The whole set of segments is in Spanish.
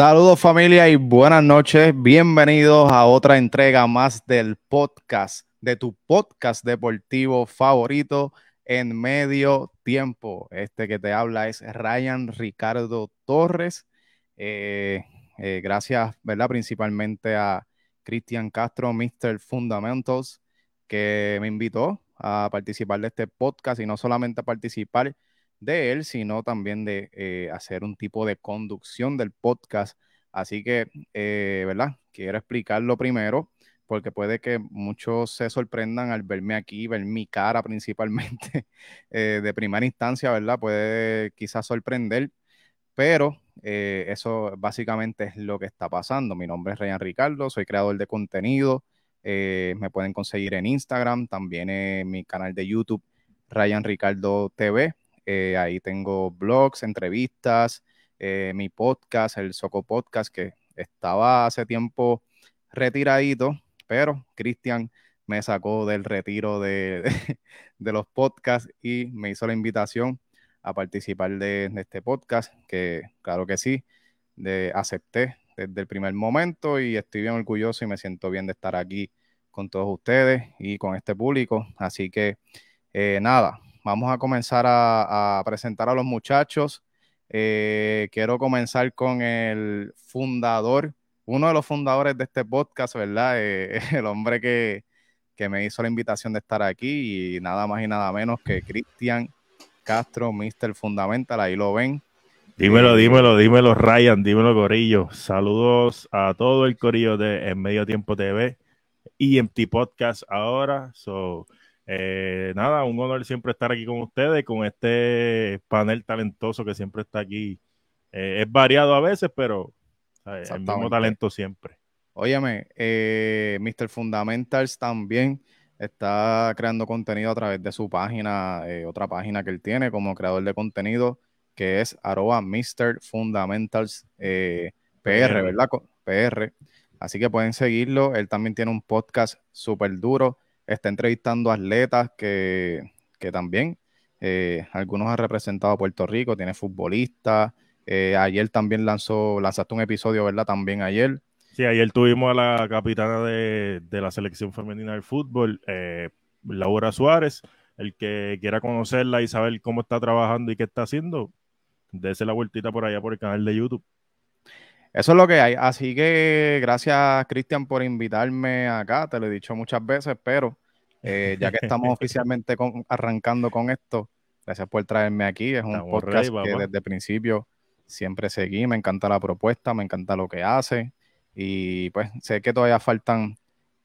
Saludos familia y buenas noches. Bienvenidos a otra entrega más del podcast, de tu podcast deportivo favorito en medio tiempo. Este que te habla es Ryan Ricardo Torres. Eh, eh, gracias, ¿verdad? Principalmente a Cristian Castro, Mr. Fundamentals, que me invitó a participar de este podcast y no solamente a participar, de él, sino también de eh, hacer un tipo de conducción del podcast. Así que, eh, ¿verdad? Quiero explicarlo primero, porque puede que muchos se sorprendan al verme aquí, ver mi cara principalmente eh, de primera instancia, ¿verdad? Puede quizás sorprender, pero eso básicamente es lo que está pasando. Mi nombre es Ryan Ricardo, soy creador de contenido. me pueden conseguir en Instagram, también en mi canal de YouTube, Ryan Ricardo TV. Eh, ahí tengo blogs, entrevistas, eh, mi podcast, el Soco Podcast, que estaba hace tiempo retiradito, pero Cristian me sacó del retiro de, los podcasts y me hizo la invitación a participar de, este podcast, que claro que sí, de, acepté desde el primer momento y estoy bien orgulloso y me siento bien de estar aquí con todos ustedes y con este público. Así que eh, nada, vamos a comenzar a, presentar a los muchachos. Eh, quiero comenzar con el fundador, uno de los fundadores de este podcast, ¿verdad? Eh, el hombre que, me hizo la invitación de estar aquí y nada más y nada menos que Cristian Castro, Mr. Fundamental, ahí lo ven. Dímelo, eh, dímelo, dímelo, Ryan, dímelo, Corillo. Saludos a todo el Corillo de En Medio Tiempo TV y en T Podcast ahora. So, eh, nada, un honor siempre estar aquí con ustedes, con este panel talentoso que siempre está aquí. Eh, es variado a veces, pero el mismo talento siempre. Óyeme, eh, Mr. Fundamentals también está creando contenido a través de su página, otra página que él tiene como creador de contenido, que es arroba Mr. Fundamentals PR, ¿verdad? PR. Así que pueden seguirlo. Él también tiene un podcast súper duro está entrevistando atletas que, también eh, algunos han representado a Puerto Rico, tiene futbolistas. Eh, ayer también lanzó, lanzaste un episodio, ¿verdad? También ayer. Sí, ayer tuvimos a la capitana de, la selección femenina del fútbol, eh, Laura Suárez. El que quiera conocerla y saber cómo está trabajando y qué está haciendo, dése la vueltita por allá por el canal de YouTube. Eso es lo que hay. Así que gracias, Cristian, por invitarme acá. Te lo he dicho muchas veces, pero eh, ya que estamos oficialmente arrancando con esto, gracias por traerme aquí. Es un podcast que desde el principio siempre seguí. Me encanta la propuesta, me encanta lo que hace. Y pues sé que todavía faltan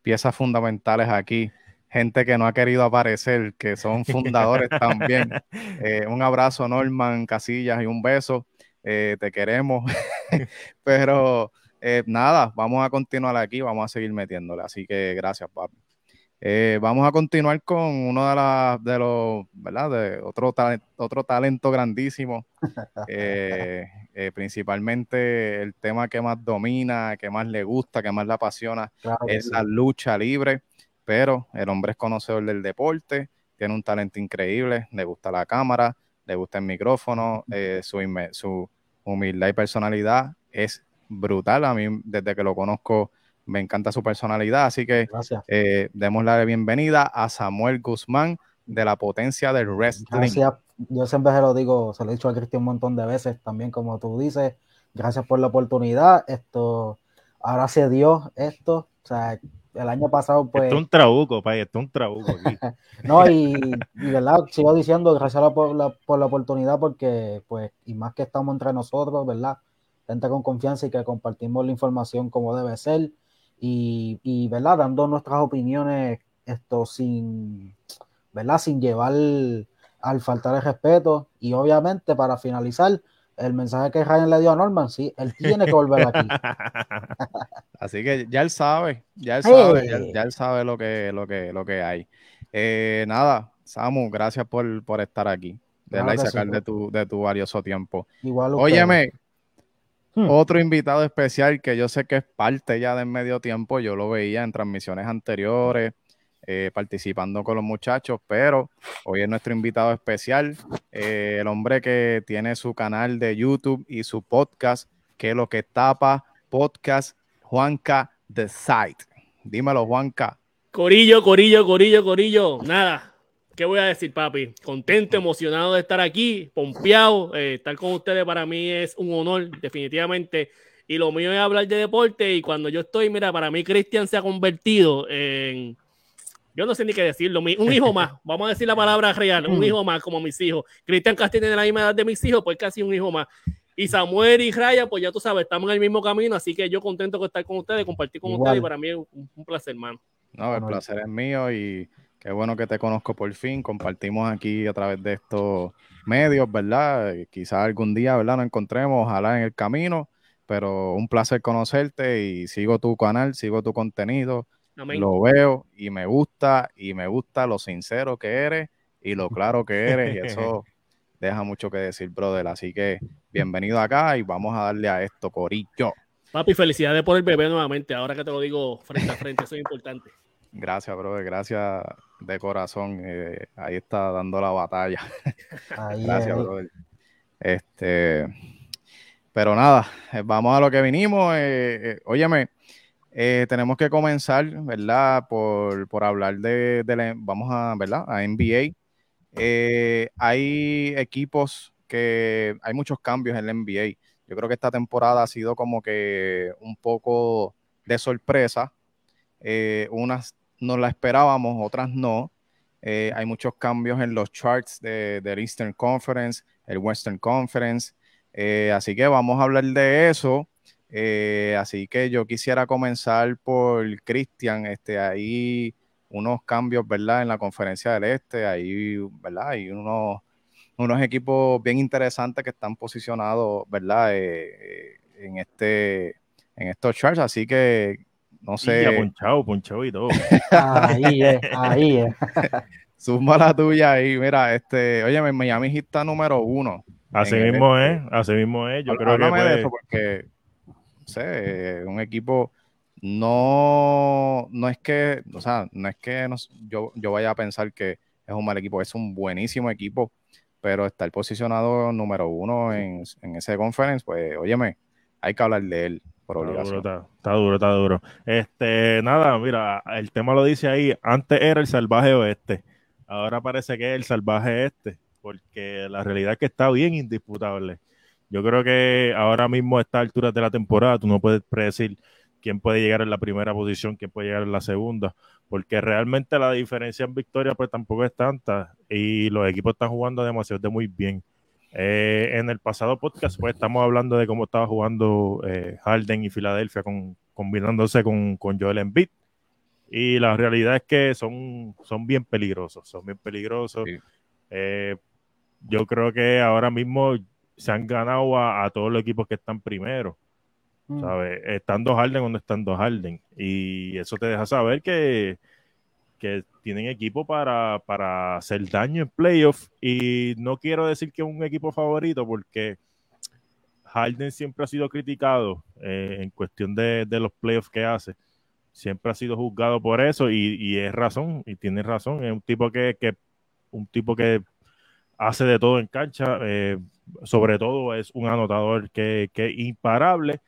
piezas fundamentales aquí. Gente que no ha querido aparecer, que son fundadores también. Eh, un abrazo, Norman Casillas, y un beso. Eh, te queremos. Pero nada, vamos a continuar aquí, vamos a seguir metiéndole. Así que gracias, papi. Eh, vamos a continuar con uno de, las de los, ¿verdad? De otro, otro talento grandísimo. principalmente el tema que más domina, que más le gusta, que más le apasiona es la lucha libre. Pero el hombre es conocedor del deporte, tiene un talento increíble, le gusta la cámara, le gusta el micrófono, su, su humildad y personalidad es brutal. A mí, desde que lo conozco, me encanta su personalidad. Así que eh, demos la bienvenida a Samuel Guzmán de la potencia del wrestling. Gracias. Yo siempre se lo digo, se lo he dicho a Cristian un montón de veces, también como tú dices, gracias por la oportunidad. Esto, ahora se dio esto. O sea, el año pasado, pues. Esto es un trabuco, pa, esto es un trabuco. no, y, y, verdad, sigo diciendo gracias por la, por la oportunidad, porque, pues, y más que estamos entre nosotros, ¿verdad? Gente con confianza y que compartimos la información como debe ser, y, y ¿verdad? Dando nuestras opiniones, esto sin, ¿verdad? Sin llevar al faltar el respeto, y obviamente, para finalizar, el mensaje que Ryan le dio a Norman, sí, él tiene que volver aquí. Así que ya él sabe, ya él sabe, ya, él sabe lo que, lo que, lo que hay. Eh, nada, Samu, gracias por, estar aquí. De y sacar de, tu, de tu valioso tiempo. Igual Óyeme, hmm. otro invitado especial que yo sé que es parte ya del medio tiempo, yo lo veía en transmisiones anteriores, eh, participando con los muchachos, pero hoy es nuestro invitado especial, eh, el hombre que tiene su canal de YouTube y su podcast que lo que tapa podcast Juanca The Site. Dímelo, Juanca. Corillo, Corillo, Corillo, Corillo. Nada, ¿Qué voy a decir, papi? Contento, emocionado de estar aquí, pompeado. Eh, estar con ustedes para mí es un honor, definitivamente. Y lo mío es hablar de deporte. Y cuando yo estoy, mira, para mí Cristian se ha convertido en. Yo no sé ni qué decirlo, un hijo más. Vamos a decir la palabra real, un hijo más, como mis hijos. Cristian Castillo tiene la misma edad de mis hijos, pues casi un hijo más. Y Samuel y Raya, pues ya tú sabes, estamos en el mismo camino, así que yo contento de estar con ustedes, compartir con ustedes, y para mí es un, un placer, hermano. No, el placer es mío y Qué bueno que te conozco por fin. Compartimos aquí a través de estos medios, ¿verdad? Quizás algún día, ¿verdad? Nos encontremos, ojalá en el camino, pero un placer conocerte y sigo tu canal, sigo tu contenido, lo veo y me gusta y me gusta lo sincero que eres y lo claro que eres y eso deja mucho que decir, brother. Así que bienvenido acá y vamos a darle a esto, Corillo. Papi, felicidades por el bebé nuevamente. Ahora que te lo digo frente a frente, eso es importante. Gracias, brother. Gracias de corazón. Eh, ahí está dando la batalla. Gracias, brother. Este, pero nada, eh, vamos a lo que vinimos. Eh, óyeme, tenemos que comenzar, ¿verdad? Por, por hablar de, de vamos a, ¿verdad? A NBA. hay equipos que hay muchos cambios en la NBA. Yo creo que esta temporada ha sido como que un poco de sorpresa. unas no la esperábamos, otras no. Eh, hay muchos cambios en los charts de, del Eastern Conference, el Western Conference. Eh, así que vamos a hablar de eso. Eh, así que yo quisiera comenzar por Cristian. Este, hay unos cambios, ¿verdad? En la conferencia del Este. Hay, ¿verdad? Hay unos, unos equipos bien interesantes que están posicionados, ¿verdad? en, este, en estos charts. Así que no sé. Ya, ponchado, ponchado y todo. ahí es, ahí es. Suma la tuya ahí. Mira, este, oye, Miami Heat está número uno. Así mismo es, así mismo es. Yo creo que. de eso porque, no sé, un equipo no, no es que, o sea, no es que yo, yo vaya a pensar que es un mal equipo, es un buenísimo equipo, pero estar posicionado número uno en, en ese conference, pues, óyeme, hay que hablar de él. Está duro, está, duro, Este, nada, mira, el tema lo dice ahí, antes era el salvaje oeste, ahora parece que es el salvaje este, porque la realidad es que está bien indisputable. Yo creo que ahora mismo a esta altura de la temporada tú no puedes predecir quién puede llegar en la primera posición, quién puede llegar en la segunda, porque realmente la diferencia en victoria pues tampoco es tanta y los equipos están jugando demasiado de muy bien. Eh, en el pasado podcast, pues estamos hablando de cómo estaba jugando eh, Harden y Filadelfia con, combinándose con, con, Joel Embiid. Y la realidad es que son, son bien peligrosos, son bien peligrosos. Eh, yo creo que ahora mismo se han ganado a, todos los equipos que están primero. Mm. ¿sabes? Estando Harden o no estando Harden. Y eso te deja saber que que tienen equipo para, para hacer daño en playoffs. Y no quiero decir que es un equipo favorito porque Harden siempre ha sido criticado eh, en cuestión de, los playoffs que hace. Siempre ha sido juzgado por eso y, es razón, y tiene razón. Es un tipo que, un tipo que hace de todo en cancha. Eh, sobre todo es un anotador que, que imparable,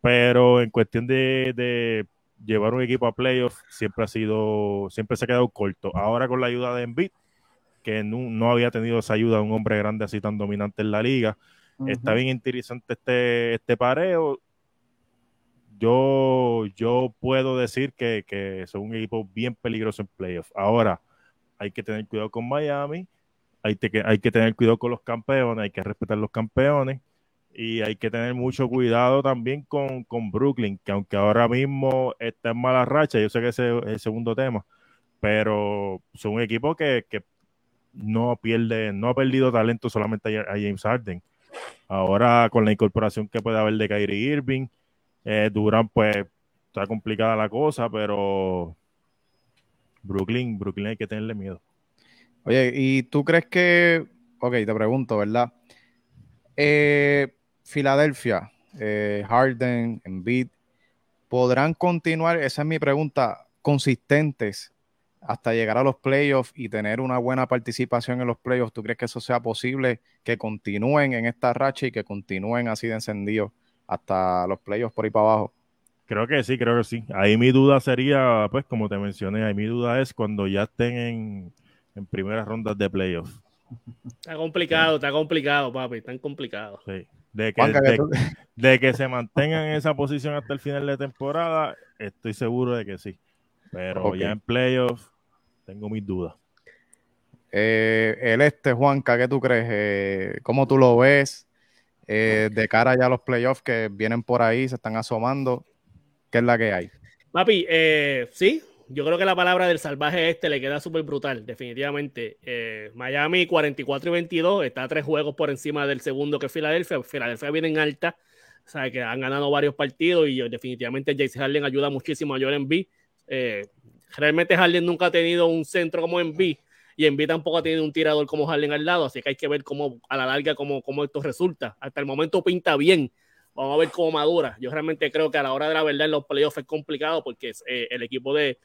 pero en cuestión de llevar un equipo a playoffs siempre ha sido, siempre se ha quedado corto. Ahora con la ayuda de Embiid, que no, había tenido esa ayuda de un hombre grande así tan dominante en la liga, está bien interesante este, este pareo. Yo, yo puedo decir que, que son un equipo bien peligroso en playoffs. Ahora, hay que tener cuidado con Miami, hay, hay que tener cuidado con los campeones, hay que respetar los campeones y hay que tener mucho cuidado también con, con, Brooklyn, que aunque ahora mismo está en mala racha, yo sé que ese es el segundo tema, pero son un equipo que, que no pierde, no ha perdido talento solamente a, James Harden. Ahora con la incorporación que puede haber de Kyrie Irving, eh, pues está complicada la cosa, pero Brooklyn, Brooklyn hay que tenerle miedo. Oye, ¿y tú crees que, ok, te pregunto, ¿verdad? Eh, Filadelfia, eh, Harden, Embiid, podrán continuar, esa es mi pregunta, consistentes hasta llegar a los playoffs y tener una buena participación en los playoffs? ¿Tú crees que eso sea posible, que continúen en esta racha y que continúen así de encendidos hasta los playoffs por ahí para abajo. Creo que sí, creo que sí. Ahí mi duda sería, pues como te mencioné, ahí mi duda es cuando ya estén en, en primeras rondas de playoffs. Está complicado, está complicado, papi, está complicado. Sí. De que, de, de que, se mantengan en esa posición hasta el final de temporada, estoy seguro de que sí. Pero ya en playoffs tengo mis dudas. Eh, el este, Juanca, ¿qué tú crees? Eh, ¿Cómo tú lo ves? Eh, de cara ya a los playoffs que vienen por ahí, se están asomando. ¿Qué es la que hay? Papi, eh, sí, yo creo que la palabra del salvaje este le queda súper brutal, definitivamente. Eh, Miami 44 y 22, está a tres juegos por encima del segundo que es Filadelfia. Filadelfia viene en alta, o sea, que han ganado varios partidos y definitivamente Jason Harden ayuda muchísimo a Joel Embiid. Eh, realmente Harden nunca ha tenido un centro como Embiid y Embiid tampoco ha tenido un tirador como Harden al lado, así que hay que ver cómo a la larga cómo, cómo esto resulta. Hasta el momento pinta bien Vamos a ver cómo madura. Yo realmente creo que a la hora de la verdad en los playoffs es complicado porque eh, el equipo de,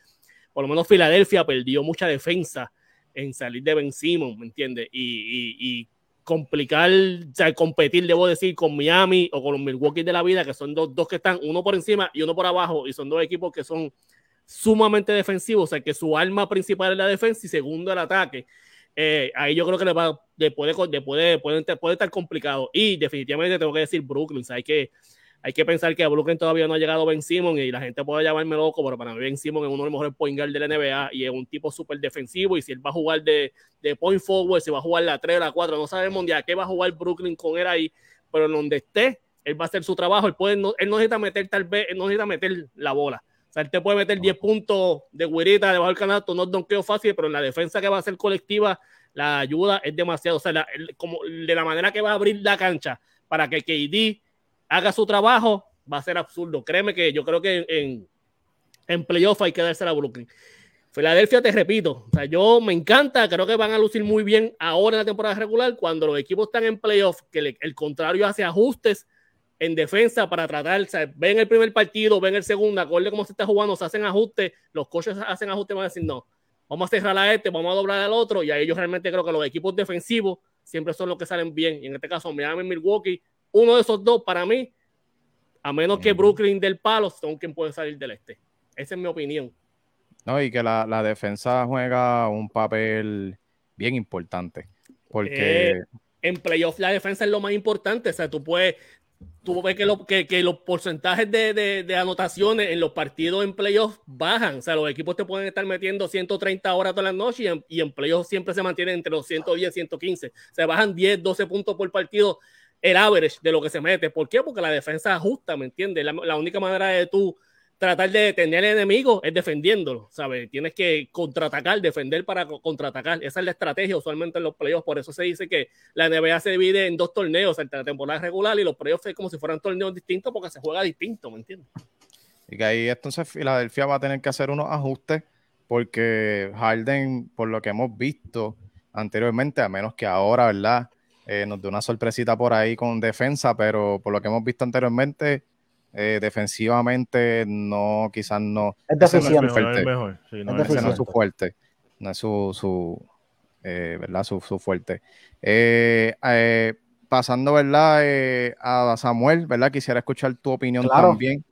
por lo menos Filadelfia, perdió mucha defensa en salir de Ben Simon, ¿me entiendes? Y, complicar, o sea, competir, debo decir, con Miami o con los Milwaukee de la vida, que son dos, dos que están uno por encima y uno por abajo, y son dos equipos que son sumamente defensivos, o sea, que su arma principal es la defensa y segundo el ataque. Eh, ahí yo creo que le, va, le puede, puede, puede, estar complicado. Y definitivamente tengo que decir Brooklyn. hay, que, hay que pensar que a Brooklyn todavía no ha llegado Ben Simon y la gente puede llamarme loco, pero para mí Ben Simon es uno de los mejores point guard de la NBA y es un tipo súper defensivo. Y si él va a jugar de, de point forward, si va a jugar la 3 o la 4, no sabemos de a qué va a jugar Brooklyn con él ahí, pero en donde esté, él va a hacer su trabajo. Él, puede, no, él no necesita meter tal vez, él no necesita meter la bola. O sea, él te puede meter 10 puntos de güerita debajo del canasto, no es donqueo fácil, pero en la defensa que va a ser colectiva, la ayuda es demasiado. O sea, como de la manera que va a abrir la cancha para que KD haga su trabajo, va a ser absurdo. Créeme que yo creo que en, en playoff hay que darse a Brooklyn. Filadelfia, te repito, o sea, yo me encanta, creo que van a lucir muy bien ahora en la temporada regular, cuando los equipos están en playoff, que el contrario hace ajustes en defensa para tratar, o sea, ven el primer partido, ven el segundo, acorde cómo se está jugando, se hacen ajustes, los coches hacen ajustes, van a decir, no, vamos a cerrar a este, vamos a doblar al otro, y ahí yo realmente creo que los equipos defensivos siempre son los que salen bien, y en este caso Miami Milwaukee, uno de esos dos para mí, a menos que Brooklyn del palo, son quien puede salir del este. Esa es mi opinión. No, y que la, defensa juega un papel bien importante. Porque. Eh, en playoff la defensa es lo más importante. O sea, tú puedes, tú ves que, lo, que, que los porcentajes de, de, de, anotaciones en los partidos en playoffs bajan. O sea, los equipos te pueden estar metiendo 130 horas todas las noches y en, y en playoffs siempre se mantienen entre los 110 y 115. Se bajan 10, 12 puntos por partido el average de lo que se mete. ¿Por qué? Porque la defensa ajusta, ¿me entiendes? La, única manera de tú tratar de detener al enemigo es defendiéndolo, ¿sabes? Tienes que contraatacar, defender para contraatacar. Esa es la estrategia usualmente en los playoffs. Por eso se dice que la NBA se divide en dos torneos, entre la temporada regular y los playoffs es como si fueran torneos distintos porque se juega distinto, ¿me entiendes? Y que ahí entonces Filadelfia va a tener que hacer unos ajustes porque Harden, por lo que hemos visto anteriormente, a menos que ahora, ¿verdad? Eh, nos dé una sorpresita por ahí con defensa, pero por lo que hemos visto anteriormente, eh, defensivamente no, quizás no. Es ese no es, fuerte. no, es su fuerte. No es su, su eh, ¿verdad? Su, su fuerte. Eh, pasando, ¿verdad? a Samuel, ¿verdad? Quisiera escuchar tu opinión también.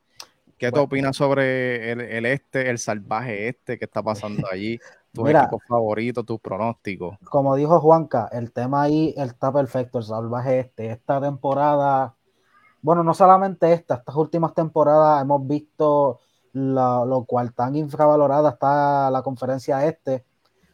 ¿Qué tú opinas sobre el, este, el salvaje este que está pasando allí? Tus equipos favoritos, tus pronósticos. Como dijo Juanca, el tema ahí está perfecto, el salvaje este. Esta temporada bueno, no solamente esta, estas últimas temporadas hemos visto lo cual tan infravalorada está la conferencia este,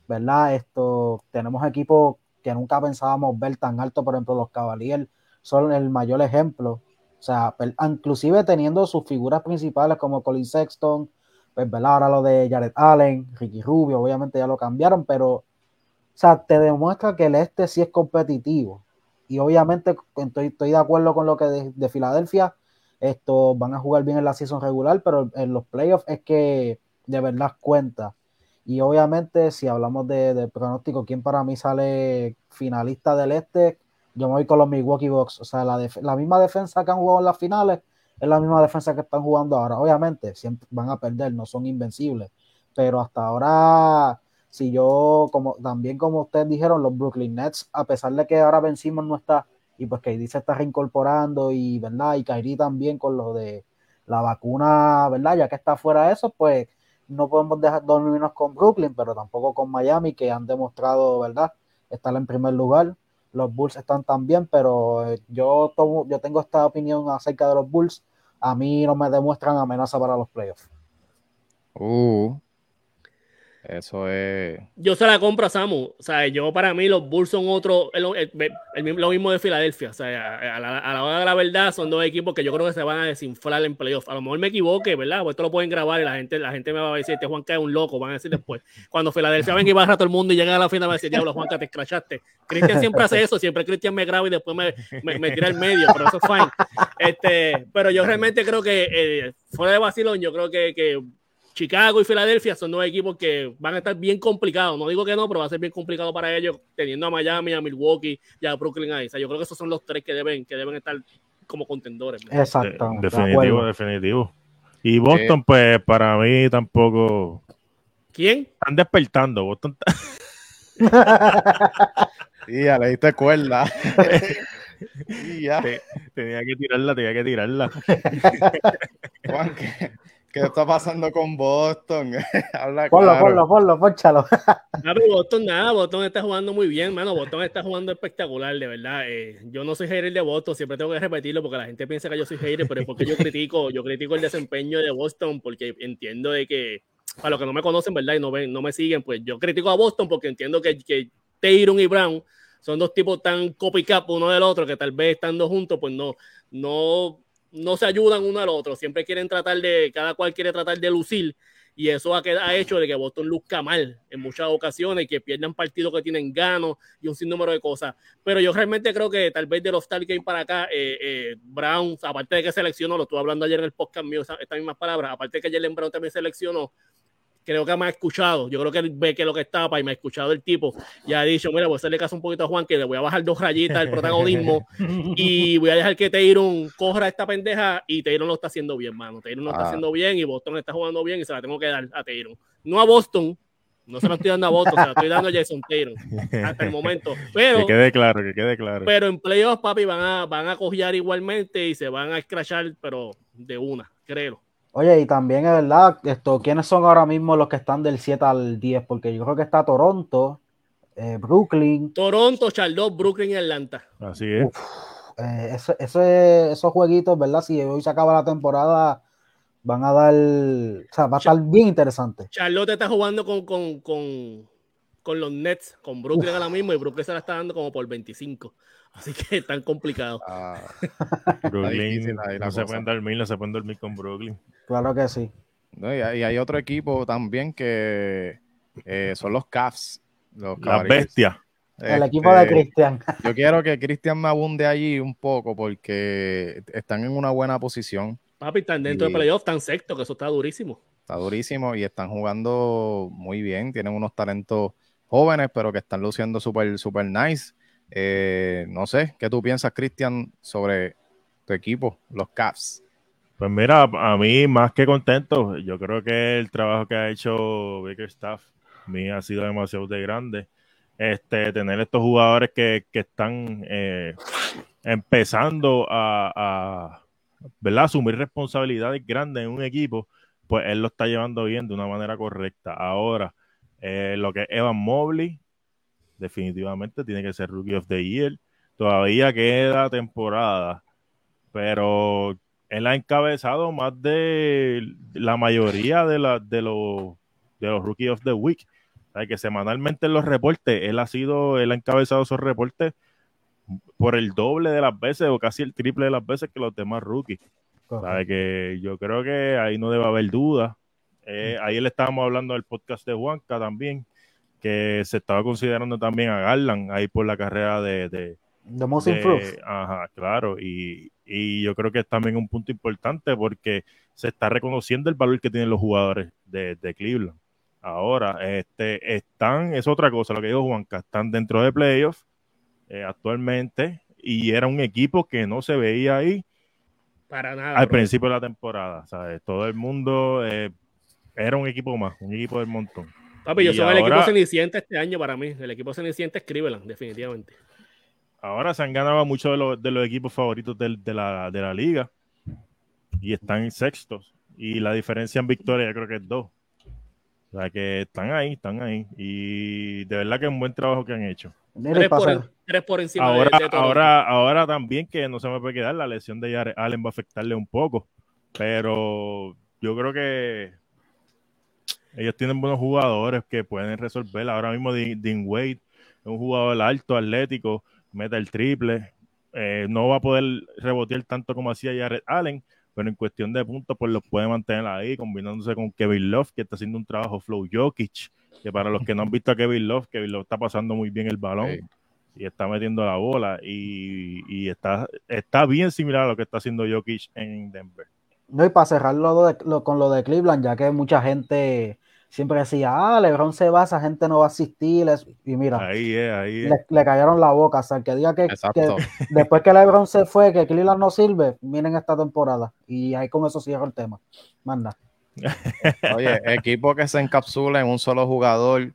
¿verdad? Esto, tenemos equipos que nunca pensábamos ver tan alto, por ejemplo, los Cavaliers son el mayor ejemplo. O sea, inclusive teniendo sus figuras principales como Colin Sexton, pues, ¿verdad? Ahora lo de Jared Allen, Ricky Rubio, obviamente ya lo cambiaron, pero, o sea, te demuestra que el este sí es competitivo y obviamente estoy, estoy, de acuerdo con lo que de, Filadelfia, esto van a jugar bien en la season regular, pero en los playoffs es que de verdad cuenta. Y obviamente, si hablamos de, pronóstico, ¿quién para mí sale finalista del este? Yo me voy con los Milwaukee Bucks. O sea, la, la misma defensa que han jugado en las finales es la misma defensa que están jugando ahora. Obviamente, siempre van a perder, no son invencibles. Pero hasta ahora si yo, como también como ustedes dijeron, los Brooklyn Nets, a pesar de que ahora vencimos no está y pues KD se está reincorporando y, ¿verdad? Y Kyrie también con lo de la vacuna, ¿verdad? Ya que está fuera de eso, pues no podemos dejar dormirnos con Brooklyn, pero tampoco con Miami, que han demostrado, ¿verdad? Estar en primer lugar. Los Bulls están también, pero eh, yo, tomo, yo tengo esta opinión acerca de los Bulls. A mí no me demuestran amenaza para los playoffs. Uh, eso es. Yo se la compro a Samu. O sea, yo para mí los Bulls son otro, el, lo mismo de Filadelfia. O sea, a la, hora de la verdad son dos equipos que yo creo que se van a desinflar en playoff. A lo mejor me equivoque, ¿verdad? Pues esto lo pueden grabar y la gente, la gente me va a decir, este Juanca es un loco, van a decir después. Cuando Filadelfia venga y baja a todo el mundo y llega a la final, va a decir, diablo, Juanca, te escrachaste. Cristian siempre hace eso, siempre Cristian me graba y después me, me, tira el medio, pero eso es fine. Este, pero yo realmente creo que, eh, fuera de vacilón, yo creo que, que Chicago y Filadelfia son dos equipos que van a estar bien complicados. No digo que no, pero va a ser bien complicado para ellos, teniendo a Miami, a Milwaukee y a Brooklyn ahí. O sea, yo creo que esos son los tres que deben, que deben estar como contendores. Exacto. definitivo, definitivo. Y Boston, pues para mí tampoco. ¿Quién? Están despertando. Boston. sí, ya le diste cuerda. ya. tenía que tirarla, tenía que tirarla. Juan, ¿qué, ¿Qué está pasando con Boston? Habla ponlo, claro. ponlo, ponlo, ponchalo. Boston nada, Boston está jugando muy bien, mano. Boston está jugando espectacular, de verdad. Eh, yo no soy hater de Boston, siempre tengo que repetirlo porque la gente piensa que yo soy hater, pero es porque yo critico, yo critico el desempeño de Boston porque entiendo de que, para los que no me conocen, ¿verdad? Y no, ven, no me siguen, pues yo critico a Boston porque entiendo que, que Tyron y Brown son dos tipos tan copycat uno del otro que tal vez estando juntos, pues no, no no se ayudan uno al otro, siempre quieren tratar de, cada cual quiere tratar de lucir y eso ha, ha hecho de que Boston luzca mal en muchas ocasiones, que pierdan partidos que tienen ganos y un sinnúmero de cosas. Pero yo realmente creo que tal vez de los Star Game para acá, eh, eh, Brown, aparte de que seleccionó, lo estuve hablando ayer en el podcast mío, estas mismas palabras, aparte de que Jalen Brown también seleccionó, creo que me ha escuchado. Yo creo que él ve que es lo que estaba y me ha escuchado el tipo y ha dicho, mira, voy a hacerle caso un poquito a Juan, que le voy a bajar dos rayitas del protagonismo y voy a dejar que Tayron corra esta pendeja y Tayron lo está haciendo bien, mano. Tayron lo está ah. haciendo bien y Boston está jugando bien y se la tengo que dar a Tayron. No a Boston, no se la estoy dando a Boston, se la estoy dando a Jason Taylor hasta el momento. Pero, que quede claro, que quede claro. Pero en playoffs, papi, van a, van a cojear igualmente y se van a escrachar, pero de una, créelo. Oye, y también es verdad, esto, ¿quiénes son ahora mismo los que están del 7 al 10? Porque yo creo que está Toronto, eh, Brooklyn. Toronto, Charlotte, Brooklyn y Atlanta. Así es. Eh, esos jueguitos, ¿verdad? Si hoy se acaba la temporada, van a dar. O sea, va a estar bien interesante. Charlotte está jugando con, con, con, con los Nets, con Brooklyn ahora mismo, y Brooklyn se la está dando como por 25. Así que es tan complicado. Ah, Brooklyn, no se pueden dormir, no se pueden dormir con Brooklyn. Claro que sí. y, hay, otro equipo también que eh, son los Cavs. Los Las bestias. El equipo de este, Cristian. Yo quiero que Cristian me abunde allí un poco porque están en una buena posición. Papi, están dentro de playoff, están sexto, que eso está durísimo. Está durísimo y están jugando muy bien. Tienen unos talentos jóvenes, pero que están luciendo súper, súper nice. Eh, no sé, ¿qué tú piensas, Cristian, sobre tu equipo, los Cavs? Pues mira, a mí más que contento, yo creo que el trabajo que ha hecho Baker Staff a mí ha sido demasiado de grande. Este, tener estos jugadores que, están eh, empezando a, ¿verdad? asumir responsabilidades grandes en un equipo, pues él lo está llevando bien de una manera correcta. Ahora, eh, lo que es Evan Mobley, definitivamente tiene que ser Rookie of the Year. Todavía queda temporada, pero él ha encabezado más de la mayoría de, la, de, los, de los Rookie of the Week. O que semanalmente en los reportes, él ha sido, él ha encabezado esos reportes por el doble de las veces o casi el triple de las veces que los demás rookies. que yo creo que ahí no debe haber duda. Eh, ahí le estábamos hablando del podcast de Juanca también, que se estaba considerando también a Garland ahí por la carrera de... de, Most Improved. Ajá, claro, y, yo creo que es también un punto importante porque se está reconociendo el valor que tienen los jugadores de, Cleveland. Ahora, este, están, es otra cosa, lo que dijo Juanca, están dentro de playoffs eh, actualmente y era un equipo que no se veía ahí para nada. Al principio de la temporada, ¿sabes? Todo el mundo eh, era un equipo más, un equipo del montón. Papi, yo soy el equipo ceniciente este año para mí. El equipo ceniciente es Cleveland, definitivamente. ahora se han ganado muchos de, los, de los equipos favoritos de, de, la, de la liga y están en sextos. Y la diferencia en victoria yo creo que es dos. O sea que están ahí, están ahí. Y de verdad que es un buen trabajo que han hecho. Tres por, tres por, encima ahora, de, ahora, ahora también que no se me puede quedar, la lesión de Jared Allen va a afectarle un poco. Pero yo creo que ellos tienen buenos jugadores que pueden resolver. Ahora mismo Dean Wade es un jugador alto, atlético, mete el triple. Eh, no va a poder rebotear tanto como hacía Jared Allen, pero en cuestión de puntos, pues los puede mantener ahí, combinándose con Kevin Love, que está haciendo un trabajo flow Jokic, que para los que no han visto a Kevin Love, Kevin Love está pasando muy bien el balón y está metiendo la bola y, está, está bien similar a lo que está haciendo Jokic en Denver. No, y para cerrarlo con lo de Cleveland, ya que mucha gente siempre decía, ah, LeBron se va, esa gente no va a asistir. Y mira, ahí ahí Le, cayeron la boca. O sea, el que diga que, después que LeBron se fue, que Cleveland no sirve, miren esta temporada. Y ahí con eso cierro el tema. Manda. Oye, equipo que se encapsula en un solo jugador,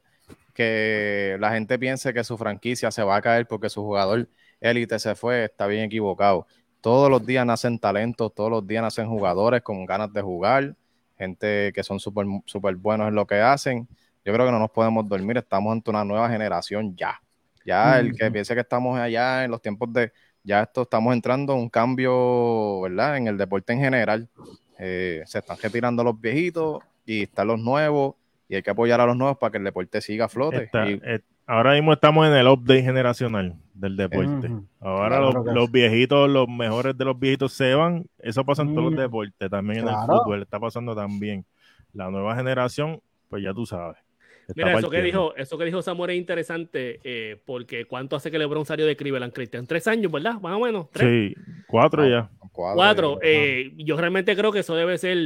que la gente piense que su franquicia se va a caer porque su jugador élite se fue, está bien equivocado. Todos los días nacen talentos, todos los días nacen jugadores con ganas de jugar gente que son súper super buenos en lo que hacen. Yo creo que no nos podemos dormir, estamos ante una nueva generación ya. Ya el que piense que estamos allá en los tiempos de, ya esto estamos entrando en un cambio, ¿verdad? En el deporte en general. Eh, se están retirando los viejitos y están los nuevos y hay que apoyar a los nuevos para que el deporte siga a flote. Eh, ahora mismo estamos en el update generacional del deporte. Ahora los, viejitos, los mejores de los viejitos se van. Eso pasa en todos los mm. deportes, también en el fútbol está pasando también. La nueva generación, pues ya tú sabes. Mira, eso que, dijo, eso que dijo Samuel es interesante, eh, porque ¿cuánto hace que LeBron salió de Cleveland, Cristian? Tres años, ¿verdad? Más o menos. Sí, cuatro ya. Cuatro. Eh, yo realmente creo que eso debe ser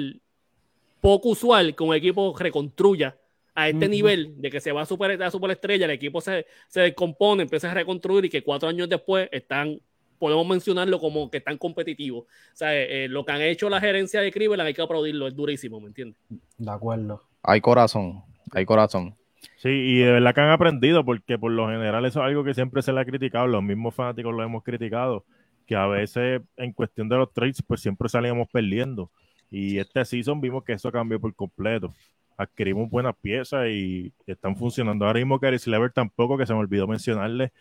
poco usual que un equipo reconstruya a este nivel de que se va a super, a superestrella, el equipo se, se descompone, empieza a reconstruir y que cuatro años después están, podemos mencionarlo como que están competitivos. O sea, eh, eh, lo que han hecho la gerencia de Cleveland hay que aplaudirlo, es durísimo, ¿me entiendes? De acuerdo. Hay corazón, hay corazón. Sí, y de verdad que han aprendido, porque por lo general eso es algo que siempre se le ha criticado, los mismos fanáticos lo hemos criticado, que a veces en cuestión de los trades, pues siempre salíamos perdiendo. Y este season vimos que eso cambió por completo adquirimos buenas piezas y están funcionando. Ahora mismo Caris Lever tampoco, que se me olvidó mencionarle,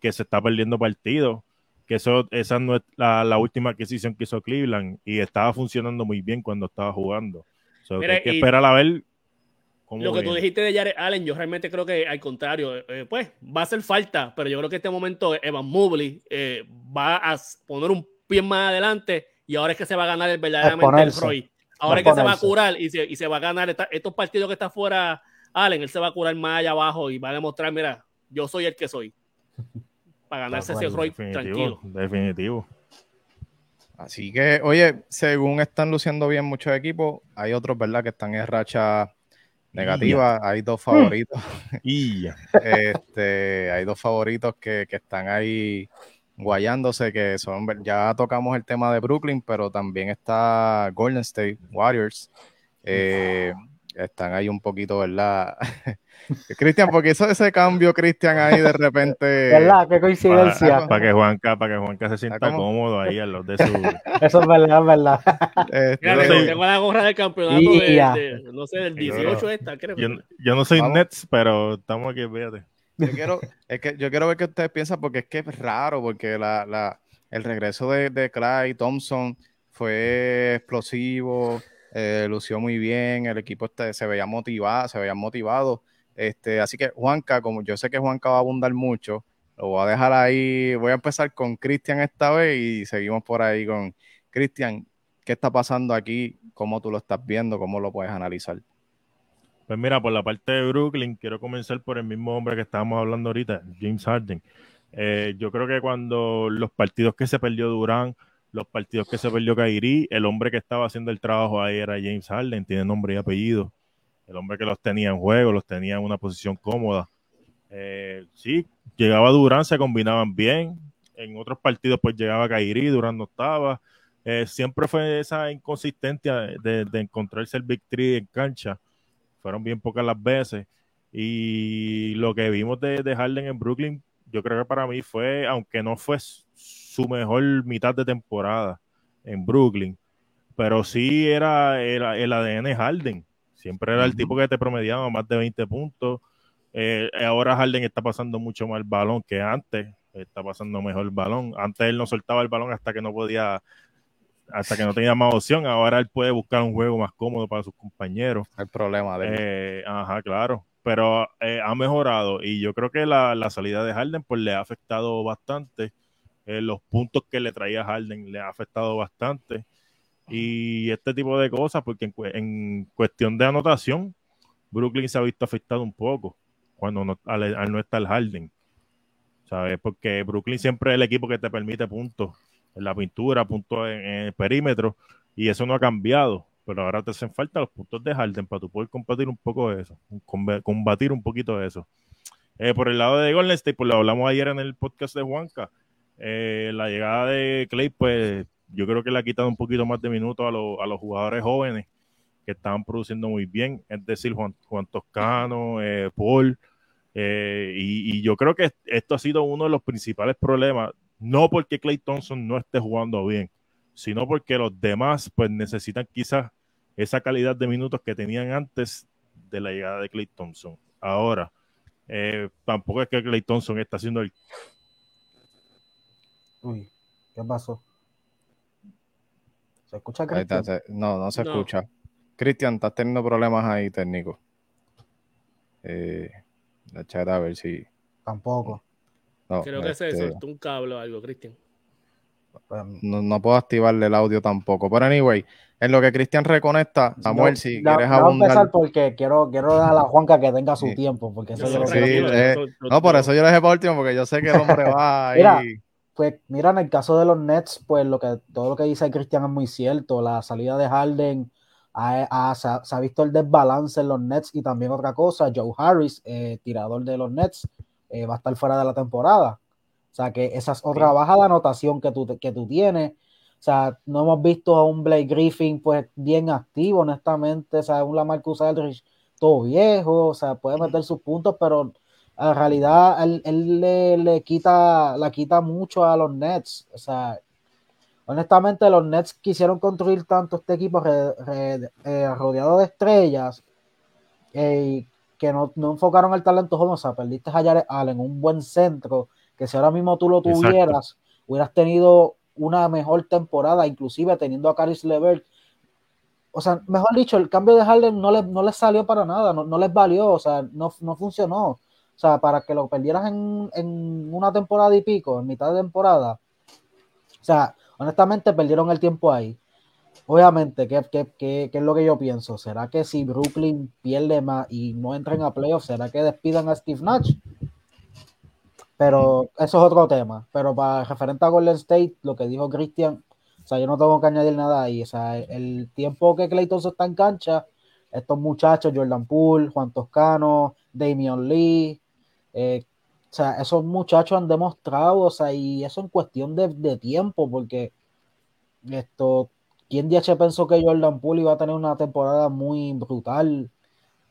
que se está perdiendo partidos, que eso, esa no es la, última adquisición que hizo Cleveland y estaba funcionando muy bien cuando estaba jugando. hay que esperar a ver cómo Lo que tú dijiste de Jared Allen, yo realmente creo que al contrario, eh, pues va a hacer falta, pero yo creo que este momento Evan Mobley eh, va a poner un pie más adelante y ahora es que se va a ganar el verdaderamente el Roy. Ahora que se va a curar y se, y se va a ganar estos partidos que está fuera Allen, él se va a curar más allá abajo y va a demostrar, mira, yo soy el que soy. Para ganarse ese Roy tranquilo. Definitivo. Así que, oye, según están luciendo bien muchos equipos, hay otros, ¿verdad?, que están en racha negativa. Hay dos favoritos. y este, hay dos favoritos que, que están ahí guayándose, que son, ya tocamos el tema de Brooklyn, pero también está Golden State Warriors. Eh, están ahí un poquito, ¿verdad? Cristian, porque eso ese cambio, Cristian, ahí de repente. ¿Verdad? Qué coincidencia. Para, que Juanca, para que Juanca se sienta cómodo ahí a los de su. Eso es verdad, es verdad. Este, tengo la gorra del campeonato de, no sé, del 18 esta, creo. Yo, yo no soy Nets, pero estamos aquí, fíjate. Yo quiero, es que yo quiero ver qué ustedes piensan porque es que es raro, porque la, la, el regreso de, de Clay Thompson fue explosivo, eh, lució muy bien, el equipo este, se veía motivado, se veía motivado. Este, así que Juanca, como yo sé que Juanca va a abundar mucho, lo voy a dejar ahí. Voy a empezar con Cristian esta vez y seguimos por ahí con Cristian. ¿Qué está pasando aquí? ¿Cómo tú lo estás viendo? ¿Cómo lo puedes analizar? Pues mira, por la parte de Brooklyn, quiero comenzar por el mismo hombre que estábamos hablando ahorita, James Harden. Eh, yo creo que cuando los partidos que se perdió Durán, los partidos que se perdió Kairi, el hombre que estaba haciendo el trabajo ahí era James Harden, tiene nombre y apellido. El hombre que los tenía en juego, los tenía en una posición cómoda. Eh, sí, llegaba Durán, se combinaban bien. En otros partidos, pues llegaba Kairi, Durán no estaba. Eh, siempre fue esa inconsistencia de, de encontrarse el Big Three en cancha fueron bien pocas las veces. Y lo que vimos de, de Harden en Brooklyn yo creo que para mí fue, aunque no fue su mejor mitad de temporada en Brooklyn, pero sí era, el ADN Harden. Siempre era el tipo que te promediaba más de 20 puntos. Eh, ahora Harden está pasando mucho más el balón que antes. Está pasando mejor el balón. Antes él no soltaba el balón hasta que no podía, hasta que no tenía más opción. Ahora él puede buscar un juego más cómodo para sus compañeros. El problema de él. Eh, ajá, claro. Pero eh, ha mejorado y yo creo que la, la, salida de Harden pues le ha afectado bastante. los puntos que le traía Harden le ha afectado bastante y este tipo de cosas, porque en, cuestión de anotación, Brooklyn se ha visto afectado un poco cuando no, al, no estar Harden. ¿Sabes? Porque Brooklyn siempre es el equipo que te permite puntos en la pintura, puntos en, el perímetro, y eso no ha cambiado. Pero ahora te hacen falta los puntos de Harden para tú poder combatir un poco de eso, combatir un poquito de eso. Eh, por el lado de Golden State, pues lo hablamos ayer en el podcast de Juanca. Eh, la llegada de Clay, pues yo creo que le ha quitado un poquito más de minutos a, los jugadores jóvenes que estaban produciendo muy bien, es decir, Juan, Toscano, eh, Paul, eh, y, yo creo que esto ha sido uno de los principales problemas, no porque Clay Thompson no esté jugando bien, sino porque los demás pues necesitan quizás esa calidad de minutos que tenían antes de la llegada de Clay Thompson. Ahora, eh, tampoco es que Clay Thompson está haciendo el... Uy, ¿qué pasó? ¿Se escucha Cristian? No, no se escucha. Cristian, estás teniendo problemas ahí técnicos. Eh, la a ver si. Tampoco. Creo que se este, soltó un cable o algo, Cristian. Pues, no, puedo activarle el audio tampoco. Pero anyway, en lo que Cristian reconecta, Samuel, si quieres abundar. Voy a empezar porque quiero, quiero dar a la Juanca que tenga su tiempo. Porque eso yo sí, eh, no, por eso yo lo dejé por último, porque yo sé que el hombre va ahí pues mira, en el caso de los Nets, pues lo que, todo lo que dice Cristian es muy cierto. La salida de Harden se, ha, visto el desbalance en los Nets y también otra cosa, Joe Harris, eh, tirador de los Nets, eh, va a estar fuera de la temporada. O sea que esa es otra baja de anotación que tú, que tú tienes. O sea, no hemos visto a un Blake Griffin pues bien activo, honestamente. O sea, un Lamarcus Aldridge todo viejo, o sea, puede meter sus puntos, pero en realidad él, le, quita, la quita mucho a los Nets. O sea, honestamente los Nets quisieron construir tanto este equipo eh, rodeado de estrellas eh, que no, enfocaron el talento joven. O sea, perdiste a Jared Allen, un buen centro, que si ahora mismo tú lo tuvieras, hubieras tenido una mejor temporada, inclusive teniendo a Caris Levert. O sea, mejor dicho, el cambio de Harden no les, no salió para nada, no, no les valió, o sea, no, no funcionó. O sea, para que lo perdieras en, una temporada y pico, en mitad de temporada. O sea, honestamente perdieron el tiempo ahí. Obviamente, ¿qué, qué, es lo que yo pienso? ¿Será que si Brooklyn pierde más y no entran a playoffs, será que despidan a Steve Nash? Pero eso es otro tema. Pero para referente a Golden State, lo que dijo Christian, o sea, yo no tengo que añadir nada ahí. O sea, el tiempo que Clayton está en cancha, estos muchachos, Jordan Poole, Juan Toscano, Damian Lee, eh, o sea, esos muchachos han demostrado, o sea, y eso en cuestión de, tiempo, porque esto, ¿quién DH pensó que Jordan Poole iba a tener una temporada muy brutal?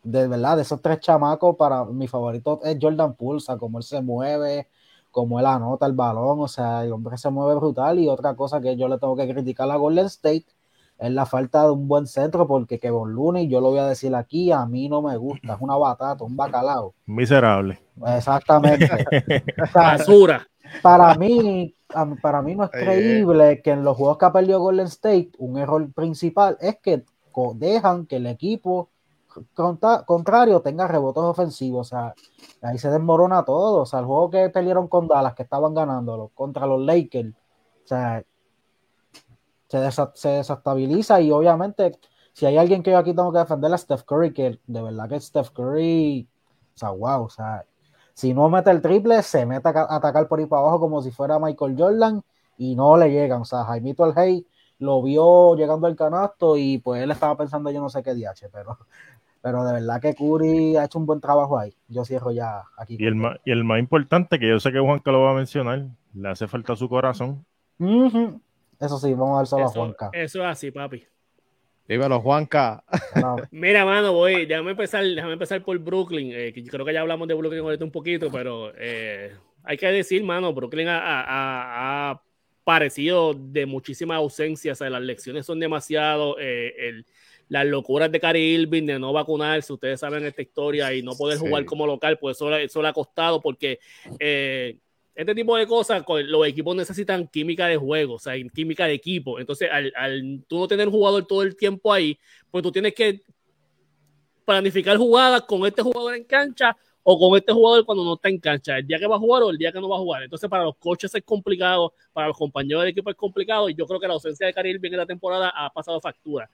De verdad, de esos tres chamacos, para mi favorito es Jordan Poole, o sea, como él se mueve, como él anota el balón, o sea, el hombre se mueve brutal. Y otra cosa que yo le tengo que criticar a Golden State es la falta de un buen centro, porque Kevin Looney, yo lo voy a decir aquí, a mí no me gusta, es una batata, un bacalao. Miserable. Exactamente. Basura. Para mí, para mí no es creíble que en los juegos que ha perdido Golden State, un error principal es que dejan que el equipo contrario tenga rebotes ofensivos. O sea, ahí se desmorona todo. O sea, el juego que perdieron con Dallas, que estaban ganándolo, contra los Lakers, o sea, se, desestabiliza y obviamente si hay alguien que yo aquí tengo que defender a Steph Curry, que de verdad que Steph Curry, o sea, wow, o sea, si no mete el triple, se mete a atacar por ahí para abajo como si fuera Michael Jordan y no le llegan, o sea, Jaimito el Hey lo vio llegando al canasto y pues él estaba pensando yo no sé qué DH, pero, pero de verdad que Curry ha hecho un buen trabajo ahí. Yo cierro ya aquí. Y el, más, y el más importante, que yo sé que Juanca lo va a mencionar, le hace falta su corazón. Eso sí, vamos a ver solo a Juanca. Eso es así, papi. Dímelo, Juanca. Mira, mano, voy, déjame empezar, déjame empezar por Brooklyn. Eh, creo que ya hablamos de Brooklyn ahorita un poquito, pero eh, hay que decir, mano, Brooklyn ha, parecido de muchísimas ausencias. las lecciones son demasiado. Eh, las locuras de Cary Irving de no vacunarse, ustedes saben esta historia y no poder jugar como local, pues eso, eso le ha costado porque eh, este tipo de cosas, los equipos necesitan química de juego, o sea, química de equipo. Entonces, al, al tú no tener jugador todo el tiempo ahí, pues tú tienes que planificar jugadas con este jugador en cancha o con este jugador cuando no está en cancha, el día que va a jugar o el día que no va a jugar. Entonces, para los coches es complicado, para los compañeros de equipo es complicado, y yo creo que la ausencia de Cari Irving en la temporada ha pasado factura.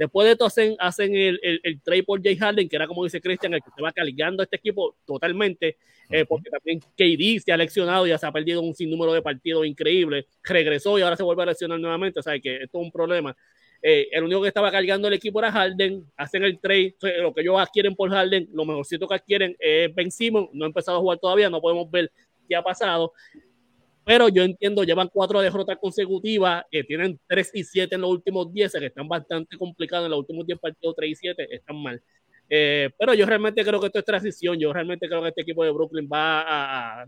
Después de esto hacen, hacen el, el, el, trade por Jay Harden, que era como dice Christian, el que se va cargando a este equipo totalmente, eh, porque también KD se ha leccionado, ya se ha perdido un sinnúmero de partidos increíbles, regresó y ahora se vuelve a lesionar nuevamente, o sea que esto es un problema. Eh, el único que estaba cargando el equipo era Harden, hacen el trade, lo que ellos adquieren por Harden, lo mejorcito que adquieren es Ben Simon, no ha empezado a jugar todavía, no podemos ver qué ha pasado, pero yo entiendo, llevan cuatro derrotas consecutivas, que tienen 3 y 7 en los últimos 10, que están bastante complicados en los últimos 10 partidos, 3 y 7, están mal. Eh, pero yo realmente creo que esto es transición, yo realmente creo que este equipo de Brooklyn va a,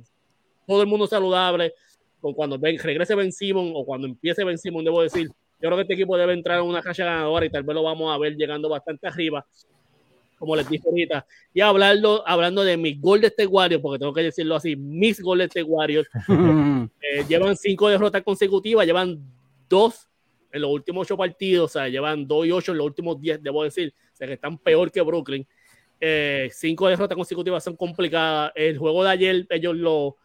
todo el mundo saludable, con cuando ven, regrese Ben Simon o cuando empiece Ben Simon, debo decir, yo creo que este equipo debe entrar en una caja ganadora y tal vez lo vamos a ver llegando bastante arriba, como les dije ahorita. Y hablando, hablando de mis Golden State Warriors, porque tengo que decirlo así, mis Golden State Warriors, eh, llevan cinco derrotas consecutivas, llevan dos en los últimos ocho partidos, o sea, llevan dos y ocho en los últimos diez, debo decir, o sea, que están peor que Brooklyn. Eh, cinco derrotas consecutivas son complicadas. El juego de ayer, ellos lo,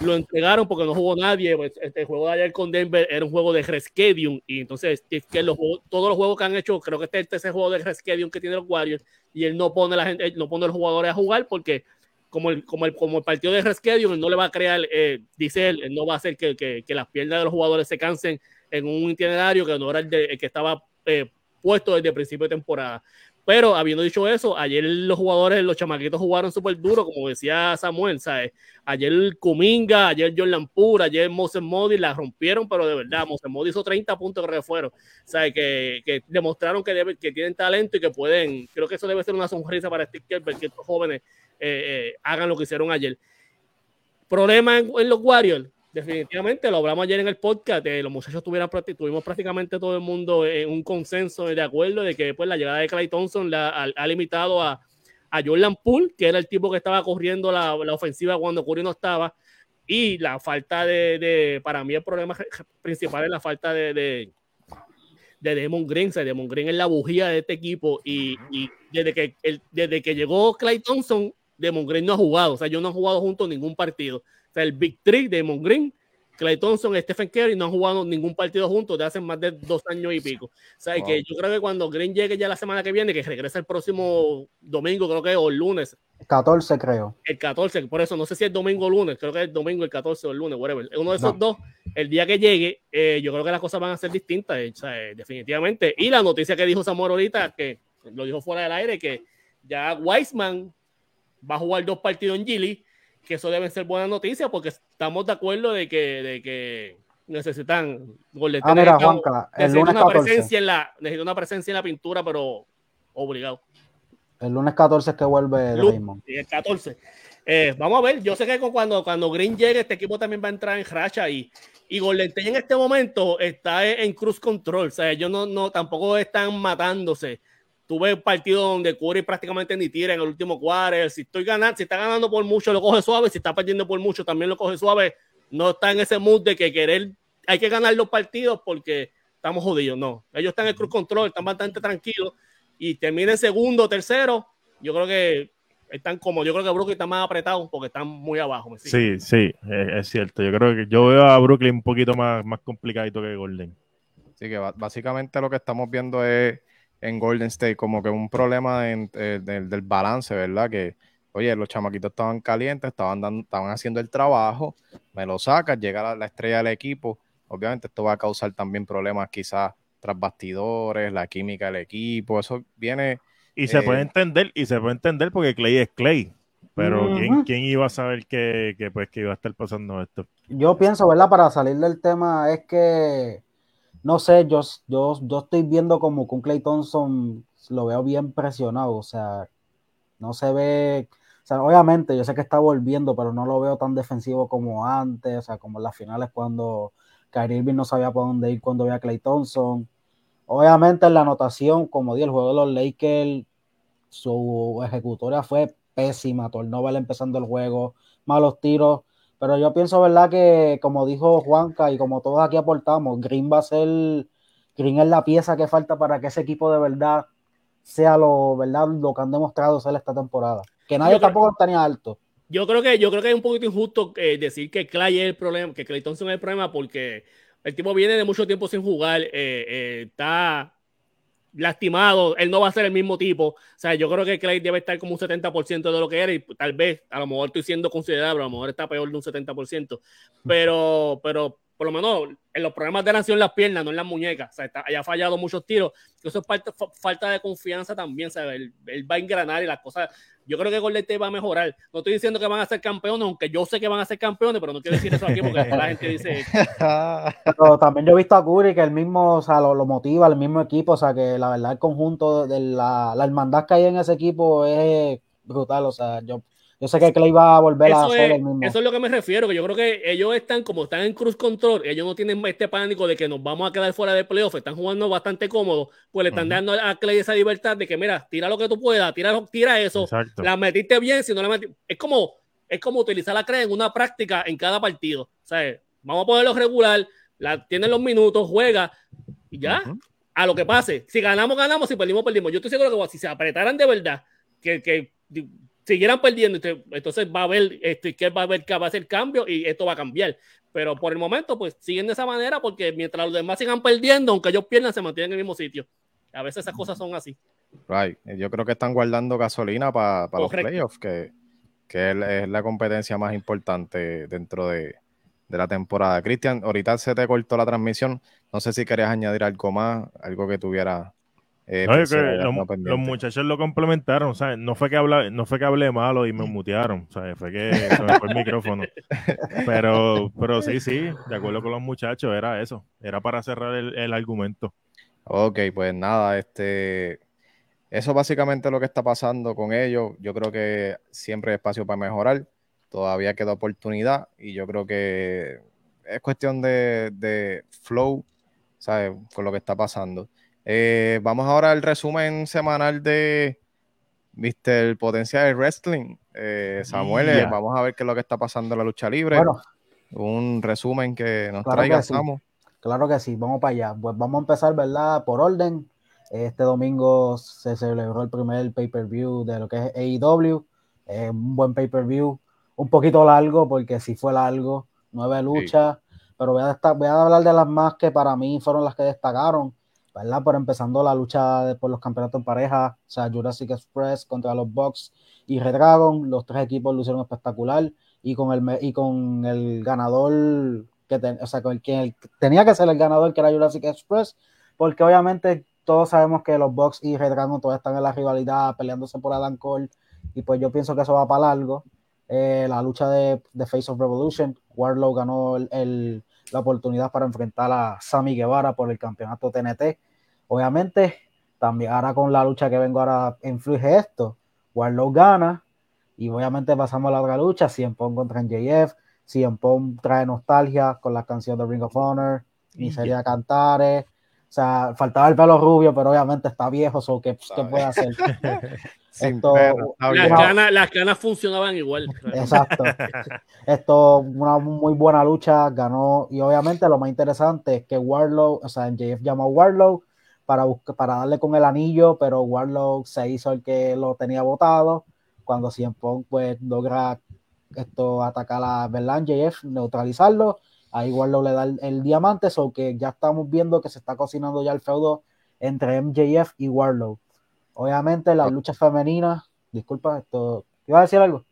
lo entregaron porque no jugó nadie. Pues, este juego de ayer con Denver era un juego de Reschedium y entonces que los todos los juegos que han hecho, creo que este, este es el juego de Reschedium que tiene los Warriors y él no pone la gente, no pone a los jugadores a jugar porque como el, como el, como el partido de Reschedium no le va a crear, eh, dice él, no va a hacer que, que, que, las piernas de los jugadores se cansen en un itinerario que no era el, de, el que estaba eh, puesto desde el principio de temporada. Pero habiendo dicho eso, ayer los jugadores, los chamaquitos jugaron súper duro, como decía Samuel, ¿sabes? Ayer Kuminga, ayer Jordan Pura, ayer Moses Modi la rompieron, pero de verdad, Moses Modi hizo 30 puntos que fueron, ¿sabes? Que, que demostraron que, tienen talento y que pueden, creo que eso debe ser una sonrisa para Steve Kerr, que estos jóvenes eh, eh, hagan lo que hicieron ayer. Problema en los Warriors, Definitivamente, lo hablamos ayer en el podcast, los muchachos tuvieron, tuvimos prácticamente todo el mundo en un consenso de acuerdo de que pues, la llegada de Clay Thompson ha, limitado a, a, Jordan Poole, que era el tipo que estaba corriendo la, la ofensiva cuando Curry no estaba, y la falta de, de, para mí el problema principal es la falta de, de, de Demon Green, o sea, Demon Green es la bujía de este equipo, y, y desde, que, desde que llegó Clay Thompson, Demon Green no ha jugado, o sea, yo no he jugado juntos ningún partido o sea, el Big Three de Mon Green, Clay Thompson, Stephen Curry no han jugado ningún partido juntos de hace más de dos años y pico. O sea, que yo creo que cuando Green llegue ya la semana que viene, que regresa el próximo domingo, creo que o el lunes. 14, creo. El 14, por eso no sé si es domingo o lunes, creo que es el domingo, el 14 o el lunes, whatever. Uno de esos dos, el día que llegue, eh, yo creo que las cosas van a ser distintas, eh, o sea, eh, definitivamente. Y la noticia que dijo Samuel ahorita, que lo dijo fuera del aire, que ya Weisman va a jugar dos partidos en Gili que eso deben ser buenas noticias porque estamos de acuerdo de que, de que necesitan ah, mira, Juanca, el lunes una presencia en la necesita una presencia en la pintura pero obligado. El lunes 14 es que vuelve Raymond el 14 eh, vamos a ver yo sé que cuando, cuando Green llegue este equipo también va a entrar en racha y y Golden en este momento está en cruz control, o sea, ellos no, no tampoco están matándose tuve partido donde Curry prácticamente ni tira en el último cuarto. Si estoy ganando, si está ganando por mucho, lo coge suave. Si está perdiendo por mucho, también lo coge suave. No está en ese mood de que querer, hay que ganar los partidos porque estamos jodidos. No, ellos están en cruz control, están bastante tranquilos y terminen segundo, tercero. Yo creo que están como, yo creo que Brooklyn está más apretado porque están muy abajo. Sí, sí, es, cierto. Yo creo que yo veo a Brooklyn un poquito más, más complicadito que Golden. Sí, que básicamente lo que estamos viendo es en Golden State, como que un problema eh, del balance, ¿verdad? Que, oye, los chamaquitos estaban calientes, estaban, dando, estaban haciendo el trabajo, me lo sacas, llega la, estrella del equipo, obviamente esto va a causar también problemas quizás tras bastidores, la química del equipo, eso viene... Y se puede eh, entender, y se puede entender porque Clay es Clay. Pero ¿quién, iba a saber que, que, pues, que iba a estar pasando esto? Yo pienso, ¿verdad? Para salir del tema es que no sé, yo, yo, yo estoy viendo como con Clay Thompson lo veo bien presionado, o sea, no se ve, O sea, obviamente yo sé que está volviendo, pero no lo veo tan defensivo como antes, o sea, como en las finales cuando Kyrie Irving no sabía por dónde ir cuando veía a Clay Thompson. Obviamente en la anotación, como di el juego de los Lakers, su ejecutoria fue pésima, Tornobel empezando el juego, malos tiros, pero yo pienso, ¿verdad? Que como dijo Juanca y como todos aquí aportamos, Green va a ser, Green es la pieza que falta para que ese equipo de verdad sea lo, ¿verdad? Lo que han demostrado ser esta temporada. Que nadie tampoco tenía alto. Yo creo que yo creo que es un poquito injusto eh, decir que Clay es el problema, que Clay Thompson es el problema porque el tipo viene de mucho tiempo sin jugar, eh, eh, está lastimado, él no va a ser el mismo tipo. O sea, yo creo que Clay debe estar como un 70% de lo que era y tal vez, a lo mejor estoy siendo considerable, a lo mejor está peor de un 70%, pero, pero por lo menos en los problemas de nación las piernas, no en las muñecas. O sea, está, haya fallado muchos tiros. Eso es falta, falta de confianza también, ¿sabes? Él, él, va a engranar y las cosas yo creo que Golden State va a mejorar. No estoy diciendo que van a ser campeones, aunque yo sé que van a ser campeones, pero no quiero decir eso aquí porque la gente dice. Pero también yo he visto a Curry que el mismo, o sea, lo, lo, motiva, el mismo equipo, o sea, que la verdad el conjunto de la, la hermandad que hay en ese equipo es brutal, o sea, yo yo sé que Clay va a volver a hacer el mismo. Eso es lo que me refiero, que yo creo que ellos están, como están en cruz control, ellos no tienen este pánico de que nos vamos a quedar fuera de playoff, están jugando bastante cómodos, pues le están dando a Clay esa libertad de que, mira, tira lo que tú puedas, tira, tira eso, la metiste bien, si no la metiste. Es como, es como utilizar la Clay en una práctica en cada partido. O sea, vamos a ponerlo regular, la, tienen los minutos, juega y ya, a lo que pase. Si ganamos, ganamos, si perdimos, perdimos. Yo estoy seguro que si se apretaran de verdad, que, que siguieran perdiendo, entonces va a haber, este, que va a haber que va a hacer cambio y esto va a cambiar. Pero por el momento, pues siguen de esa manera porque mientras los demás sigan perdiendo, aunque ellos pierdan, se mantienen en el mismo sitio. A veces esas cosas son así. Right. Yo creo que están guardando gasolina para los playoffs, que, que es la competencia más importante dentro de, de la temporada. Cristian, ahorita se te cortó la transmisión. No sé si querías añadir algo más, algo que tuviera eh, no, que los, muchachos lo complementaron, sea, no fue que hablé, no fue que hablé malo y me mutearon, sea, fue que se me fue el micrófono. Pero, pero sí, sí, de acuerdo con los muchachos, era eso, era para cerrar el, el argumento. Ok, pues nada, este, eso básicamente es lo que está pasando con ellos. Yo creo que siempre hay espacio para mejorar, todavía queda oportunidad y yo creo que es cuestión de, de flow, ¿sabes? Con lo que está pasando. Eh, vamos ahora al resumen semanal de Mr. El Potencial del Wrestling. Eh, Samuel, eh, vamos a ver qué es lo que está pasando en la lucha libre. Un resumen que nos traiga, Claro que sí, vamos para allá. Pues vamos a empezar, ¿verdad? Por orden. Este domingo se celebró el primer pay-per-view de lo que es AEW. un buen pay-per-view, un poquito largo, porque sí fue largo, nueve luchas, pero voy a, voy a hablar de las más que para mí fueron las que destacaron. ¿Verdad? Por empezando la lucha por los campeonatos en pareja, o sea, Jurassic Express contra los Bucks y Red Dragon, los tres equipos lo hicieron espectacular y con el, y con el ganador, que o sea, con el que tenía que ser el ganador, que era Jurassic Express, porque obviamente todos sabemos que los Bucks y Red Dragon todavía están en la rivalidad, peleándose por Adam Cole, y pues yo pienso que eso va para largo. Eh, la lucha de, de, Face of Revolution, Warlow ganó el la oportunidad para enfrentar a Sammy Guevara por el campeonato TNT. Obviamente, también ahora con la lucha que vengo ahora influye esto. Warlow gana y obviamente pasamos a la otra lucha, Cien Pong contra NJF, Cien Pong trae nostalgia con la canción de Ring of Honor, Miseria Cantares, o sea, faltaba el pelo rubio, pero obviamente está viejo, so ¿qué, ¿qué puede hacer? Esto, las, canas, las, canas, funcionaban igual. Exacto. Esto, una muy buena lucha, ganó. Y obviamente lo más interesante es que Warlow, o sea, MJF llamó a Warlow para, para darle con el anillo, pero Warlow se hizo el que lo tenía votado. Cuando CM Punk pues logra esto atacar a ¿verdad? MJF, neutralizarlo Ahí Warlow le da el, diamante, so que ya estamos viendo que se está cocinando ya el feudo entre MJF y Warlow. Obviamente la lucha femenina, disculpa, esto, ¿iba a decir algo?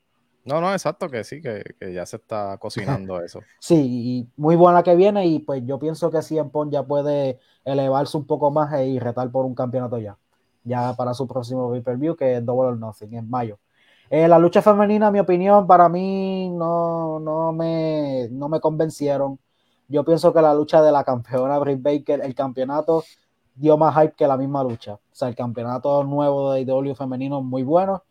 No, no, exacto, que sí, que, ya se está cocinando eso. sí, y muy buena que viene y pues yo pienso que CM Punk ya puede elevarse un poco más y retar por un campeonato ya, ya para su próximo pay-per-view que es Double or Nothing en mayo. Eh, la lucha femenina, en mi opinión, para mí no, no, me, no me convencieron. Yo pienso que la lucha de la campeona Britt Baker, el campeonato dio más hype que la misma lucha. O sea, el campeonato nuevo de IW femenino es muy bueno.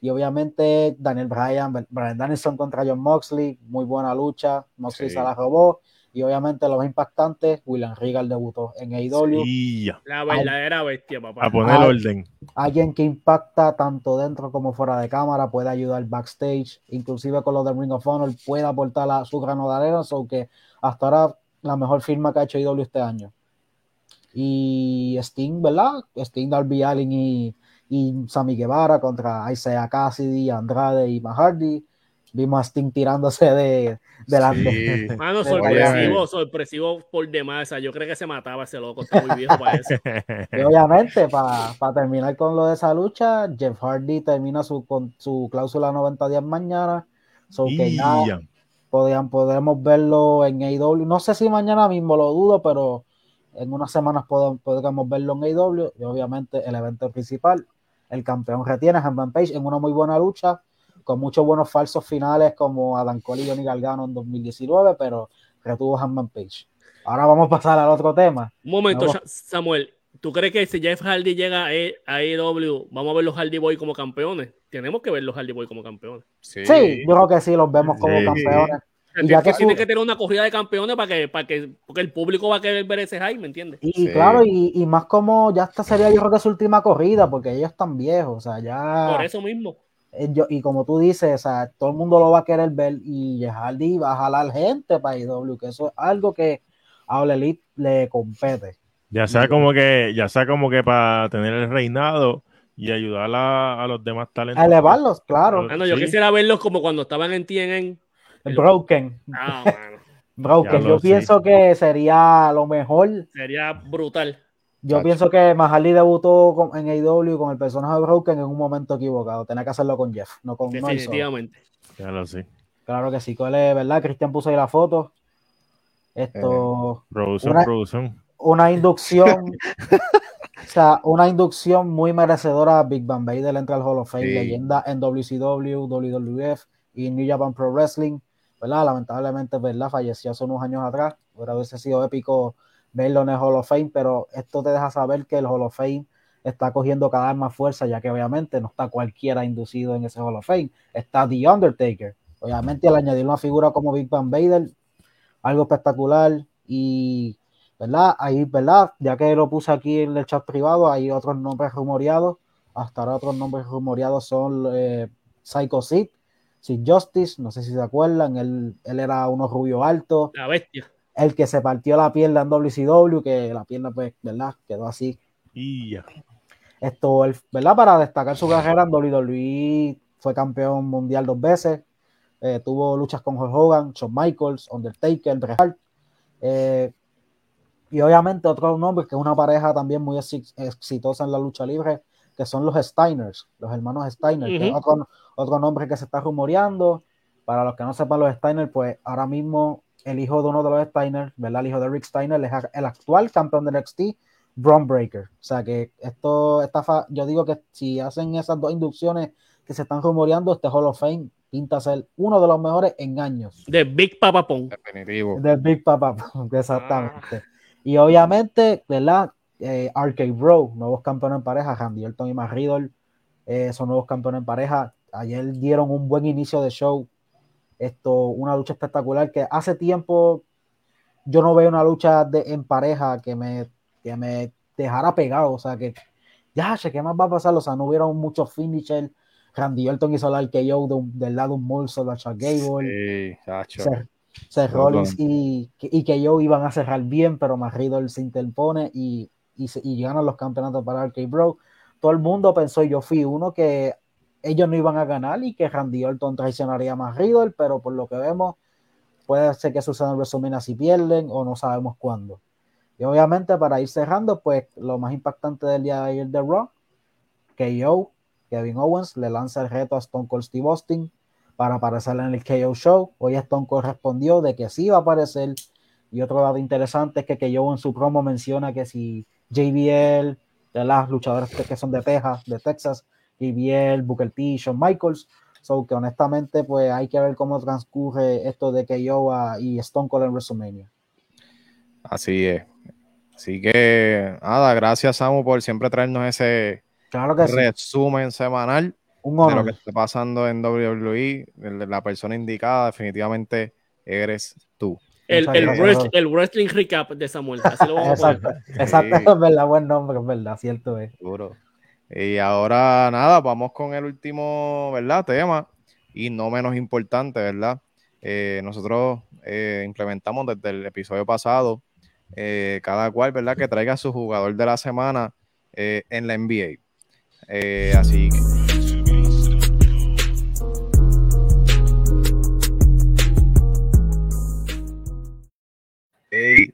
Y obviamente Daniel Bryan, Brian Danielson contra John Moxley, muy buena lucha. Moxley Sí. se la robó. Y obviamente lo más impactante, William Regal debutó en AEW. Ya, La verdadera bestia, papá. a poner Ay. orden. Alguien que impacta tanto dentro como fuera de cámara, puede ayudar backstage, inclusive con lo de Ring of Honor, puede aportar a su grano de arena, so que hasta ahora la mejor firma que ha hecho AEW este año. Y Sting, ¿verdad? Sting, Darby Allin y, y Sammy Guevara contra Isaiah Cassidy, Andrade y Mahardy. Vimos a Sting tirándose de delante. Sí. Mano, sorpresivo, sorpresivo por demás. O sea, yo creo que se mataba ese loco, está muy viejo para eso. Y obviamente, para terminar con lo de esa lucha, Jeff Hardy termina su, con su cláusula 90 días mañana. So que Y ya ya. podrían, podremos verlo en AEW. No sé si mañana mismo lo dudo, pero en unas semanas podemos, podremos verlo en AEW. Y obviamente el evento principal, el campeón retiene a Hangman Page en una muy buena lucha, con muchos buenos falsos finales como Adam Cole y Johnny Gargano en 2019, pero retuvo a Hangman Page. Ahora vamos a pasar al otro tema. Un momento, Vamos. Samuel. ¿Tú crees que si Jeff Hardy llega a E- AEW, vamos a ver los Hardy Boy como campeones? Tenemos que ver los Hardy Boy como campeones. Sí. Sí, yo creo que sí, los vemos como Sí. campeones. Y ya que tiene que tener una corrida de campeones para que, para que, porque el público va a querer ver ese high, ¿me entiendes? Y Sí. claro, y, y más como ya esta sería yo creo que su última corrida, porque ellos están viejos, o sea, ya... Por eso mismo. Eh, yo- y como tú dices, o sea, todo el mundo lo va a querer ver y Hardy va a jalar gente para IW, que eso es algo que a Elite le compete. Ya sea como que, ya sea como que para tener el reinado y ayudar a, a los demás talentos. A elevarlos, claro. Mano, yo Sí. quisiera verlos como cuando estaban en TNN. Broken, Ah, Broken. Yo pienso que sería lo mejor. sería brutal. Yo Chacho. pienso que Mahardy debutó con- en AEW con el personaje de Broken en un momento equivocado. Tenía que hacerlo con Jeff, no con no. Definitivamente. Ya lo sé. Claro que sí, ¿cuál es, verdad? Cristian puso ahí la foto. Esto, Producción, Una- producción. una inducción, o sea, una inducción muy merecedora a Big Bang Vader entra al Hall of Fame, Sí. leyenda en WCW, WWF y New Japan Pro Wrestling, ¿verdad? Lamentablemente, ¿verdad? Falleció hace unos años atrás, hubiera hubiese sido épico verlo en el Hall of Fame, pero esto te deja saber que el Hall of Fame está cogiendo cada vez más fuerza, ya que obviamente no está cualquiera inducido en ese Hall of Fame, está The Undertaker. Obviamente al añadir una figura como Big Bang Vader, algo espectacular y ¿verdad? Ahí, ¿verdad? Ya que lo puse aquí en el chat privado, hay otros nombres rumoreados. Hasta ahora otros nombres rumoreados son eh, Psycho Sid, Sid Justice, no sé si se acuerdan, él, él era uno rubio alto, La bestia. El que se partió la pierna en WCW, que la pierna, pues, ¿verdad? Quedó así. Y ya. Esto, el- ¿verdad? Para destacar su carrera en WWE, fue campeón mundial dos veces, eh, tuvo luchas con Hulk Hogan, Shawn Michaels, Undertaker, Bret Hart, eh, y obviamente otro nombre que es una pareja también muy exi- exitosa en la lucha libre, que son los Steiners, los hermanos Steiner, que es Ujú. otro, otro nombre que se está rumoreando. Para los que no sepan los Steiner, pues ahora mismo el hijo de uno de los Steiner, ¿verdad? El hijo de Rick Steiner es el actual campeón de NXT, Braun Breaker. O sea que esto está fa- yo digo que si hacen esas dos inducciones que se están rumoreando, este Hall of Fame pinta ser uno de los mejores en años. De Big Papa Pong. Definitivo. De Big Papa, exactamente. Y obviamente, ¿verdad? Eh, RK Bro, nuevos campeones en pareja, Randy Orton y Matt Riddle, eh, son nuevos campeones en pareja. Ayer dieron un buen inicio de show. Esto, una lucha espectacular que hace tiempo yo no veo una lucha de, en pareja que me, que me dejara pegado. O sea, que ya, che, ¿qué más va a pasar? O sea, no hubieron muchos finishers. Randy Orton hizo el RKO de un- del lado de un Molso de Chuck Gable. Sí. Seth. Rollins y, y que yo iban a cerrar bien, pero más Riddle se interpone y, y, y ganan los campeonatos para RK Bro. Todo el mundo pensó, yo fui uno, que ellos no iban a ganar y que Randy Orton traicionaría más Riddle, pero por lo que vemos, puede ser que suceda en WrestleMania si pierden o no sabemos cuándo. Y obviamente, para ir cerrando, pues lo más impactante del día de ayer de Raw, KO, Kevin Owens le lanza el reto a Stone Cold Steve Austin para aparecer en el KO Show. Hoy Stone Cold respondió de que sí va a aparecer. Y otro dato interesante es que KO en su promo menciona que si JBL, de las luchadoras que que son de Texas, de Texas, JBL, Booker T, Shawn Michaels. So que honestamente, pues hay que ver cómo transcurre esto de KO y Stone Cold en WrestleMania. Así es. Así que, nada, gracias Samu por siempre traernos ese Claro que sí. resumen semanal. Un de lo honor. que está pasando en WWE, la persona indicada definitivamente eres tú. El, wrestling recap de Samuel. Así lo vamos a poner. Exacto, exacto, Sí. es verdad, buen nombre, es verdad, cierto es. Duro. Y ahora nada, vamos con el último, ¿verdad? Tema y no menos importante, ¿verdad? Eh, nosotros eh, implementamos desde el episodio pasado eh, cada cual, ¿verdad? Que traiga su jugador de la semana eh, en la NBA. Eh, así que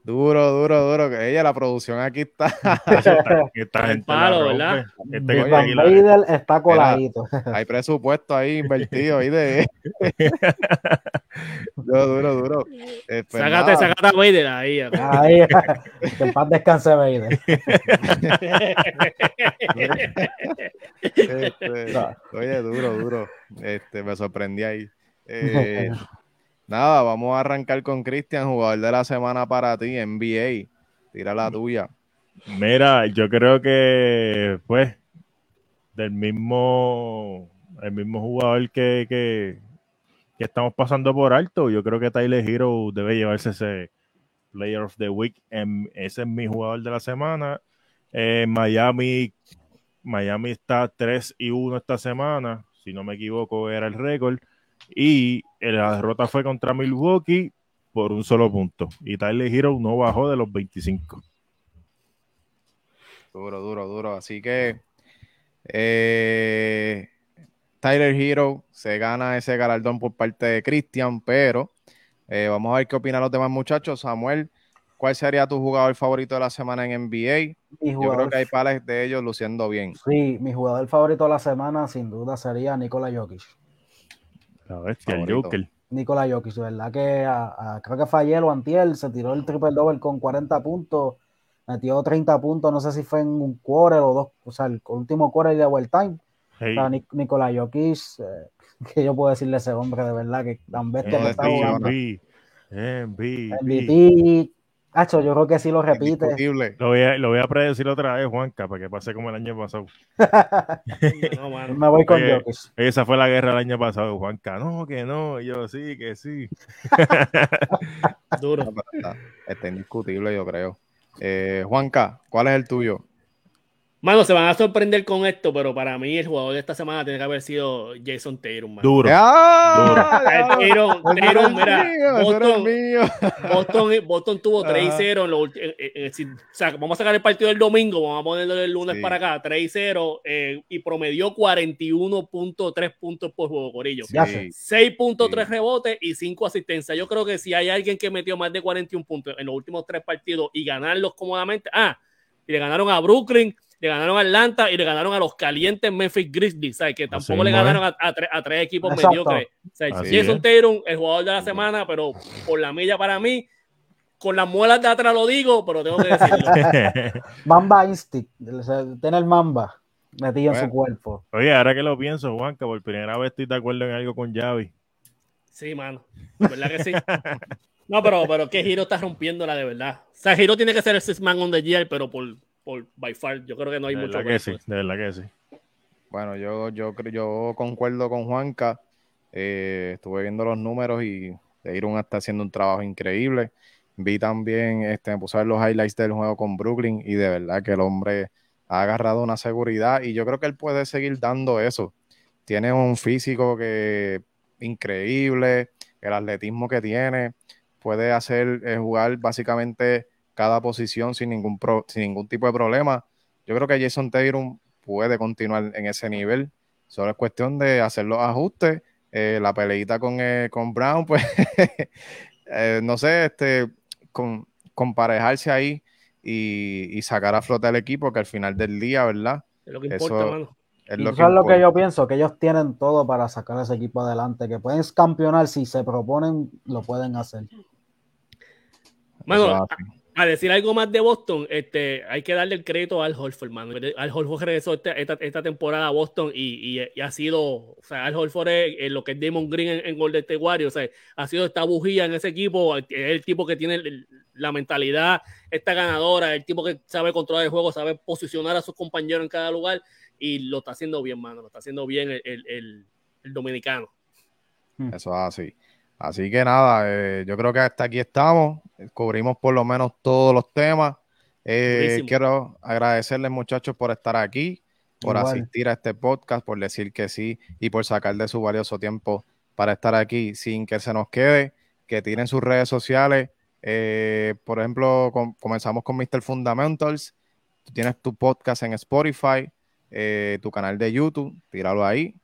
duro, duro, duro. Que ella, la producción aquí está. Esta El gente palo. ¿verdad? Este que aquí la- está coladito. Hay presupuesto ahí invertido ahí de. duro, duro, duro. Eh, pues Sácate, nada, sácate a Vader ahí. Ahí, que en paz descanse Vader. este, No. oye, duro, duro. Este, me sorprendí ahí. Eh, nada, vamos a arrancar con Cristian, jugador de la semana para ti, NBA. Tira la tuya. Mira, yo creo que, pues, del mismo, el mismo jugador que, que, que estamos pasando por alto, yo creo que Tyler Hero debe llevarse ese Player of the Week. Ese es mi jugador de la semana. Eh, Miami, Miami está 3 y 1 esta semana, si no me equivoco, era el récord. Y la derrota fue contra Milwaukee por un solo punto. Y Tyler Hero no bajó de los 25. Duro, duro, duro. Así que eh, Tyler Hero se gana ese galardón por parte de Christian, pero eh, vamos a ver qué opinan los demás muchachos. Samuel, ¿cuál sería tu jugador favorito de la semana en NBA? Mi Yo creo que hay pares de ellos luciendo bien. sí, mi jugador favorito de la semana sin duda sería Nikola Jokic. La bestia, el. Joker. Nikola Jokic, de verdad que a- a- creo que fue ayer o antier, se tiró el triple double con 40 puntos, metió 30 puntos, no sé si fue en un quarter o dos, o sea, el último quarter de overtime. Hey, O sea, Nic- Nikola Jokic, eh, que yo puedo decirle a ese hombre de verdad que tan bestia No que está jugando. MVP, MVP. Hacho, yo creo que sí lo repite. Lo voy, a, lo voy a predecir otra vez, Juanca, para que pase como el año pasado. No, mano. Me voy con Oye, Jokic. Esa fue la guerra del año pasado, Juanca. No, que no. Y yo, sí, que sí. Duro. Está, está indiscutible, yo creo. Eh, Juanca, ¿cuál es el tuyo? Mano, se van a sorprender con esto, pero para mí el jugador de esta semana tiene que haber sido Jason Tatum, mano. Duro. ¡Ah! Eh, Tatum, Tatum, mira, Boston, mío. Boston, Boston tuvo Ajá. 3-0 en en- en- o sea, vamos a sacar el partido del domingo, vamos a ponerlo el lunes Sí. para acá, 3-0 eh, y promedió 41.3 puntos por juego, Corillo. Sí. sé. 6.3 Sí. rebotes y 5 asistencias. Yo creo que si hay alguien que metió más de 41 puntos en los últimos tres partidos y ganarlos cómodamente, ah, y le ganaron a Brooklyn, le ganaron a Atlanta y le ganaron a los calientes Memphis Grizzlies, ¿sabes? Que tampoco le ganaron a, a tres, a tres equipos Exacto. mediocres. O sea, Jason. Tatum, el jugador de la semana, pero por la milla para mí, con las muelas de atrás lo digo, pero tengo que decirlo. Mamba Instinct, tiene el Mamba metido en su cuerpo. Oye, ahora que lo pienso, Juanca, por primera vez estoy de acuerdo en algo con Javi. Sí, mano. ¿Verdad que sí? No, pero, pero que Giro está rompiéndola de verdad. O sea, Giro tiene que ser el six man on the year, pero por, por by far, yo creo que no hay De mucho que sí, de verdad que sí. Bueno, yo, yo, creo- yo concuerdo con Juanca. Eh, estuve viendo los números y Deiron está haciendo un trabajo increíble. Vi también, este, me puse a ver los highlights del juego con Brooklyn y de verdad que el hombre ha agarrado una seguridad y yo creo que él puede seguir dando eso. Tiene un físico que increíble, el atletismo que tiene, puede hacer eh, jugar básicamente cada posición sin ningún, pro- sin ningún tipo de problema. Yo creo que Jason Tatum puede continuar en ese nivel. Solo es cuestión de hacer los ajustes. Eh, la peleita con, eh, con Brown, pues, eh, no sé, este, con, comparejarse ahí y, y sacar a flote al equipo, que al final del día, ¿verdad? Es lo que Eso- importa, mano. Es Y lo eso que es lo que yo pienso, que ellos tienen todo para sacar a ese equipo adelante, que pueden campeonar si se proponen, lo pueden hacer. Es a, decir algo más de Boston, este, hay que darle el crédito al Holford, mano. Al Holford regresó esta, esta, esta temporada a Boston y, y- y ha sido, o sea, Al Holford es lo que es Damon Green en, en Golden State Warriors, o sea, ha sido esta bujía en ese equipo, es el tipo que tiene el- la mentalidad, esta ganadora, el tipo que sabe controlar el juego, sabe posicionar a sus compañeros en cada lugar y lo está haciendo bien, mano, lo está haciendo bien el, el, el, dominicano. Hmm. Eso es así. Así que nada, eh, yo creo que hasta aquí estamos, cubrimos por lo menos todos los temas. Eh, quiero agradecerles muchachos por estar aquí, por asistir a este podcast, por decir que sí y por sacar de su valioso tiempo para estar aquí sin que se nos quede, que tienen sus redes sociales. Eh, por ejemplo, comenzamos con Mr. Fundamentals. Tú tienes tu podcast en Spotify, eh, tu canal de YouTube, tíralo ahí.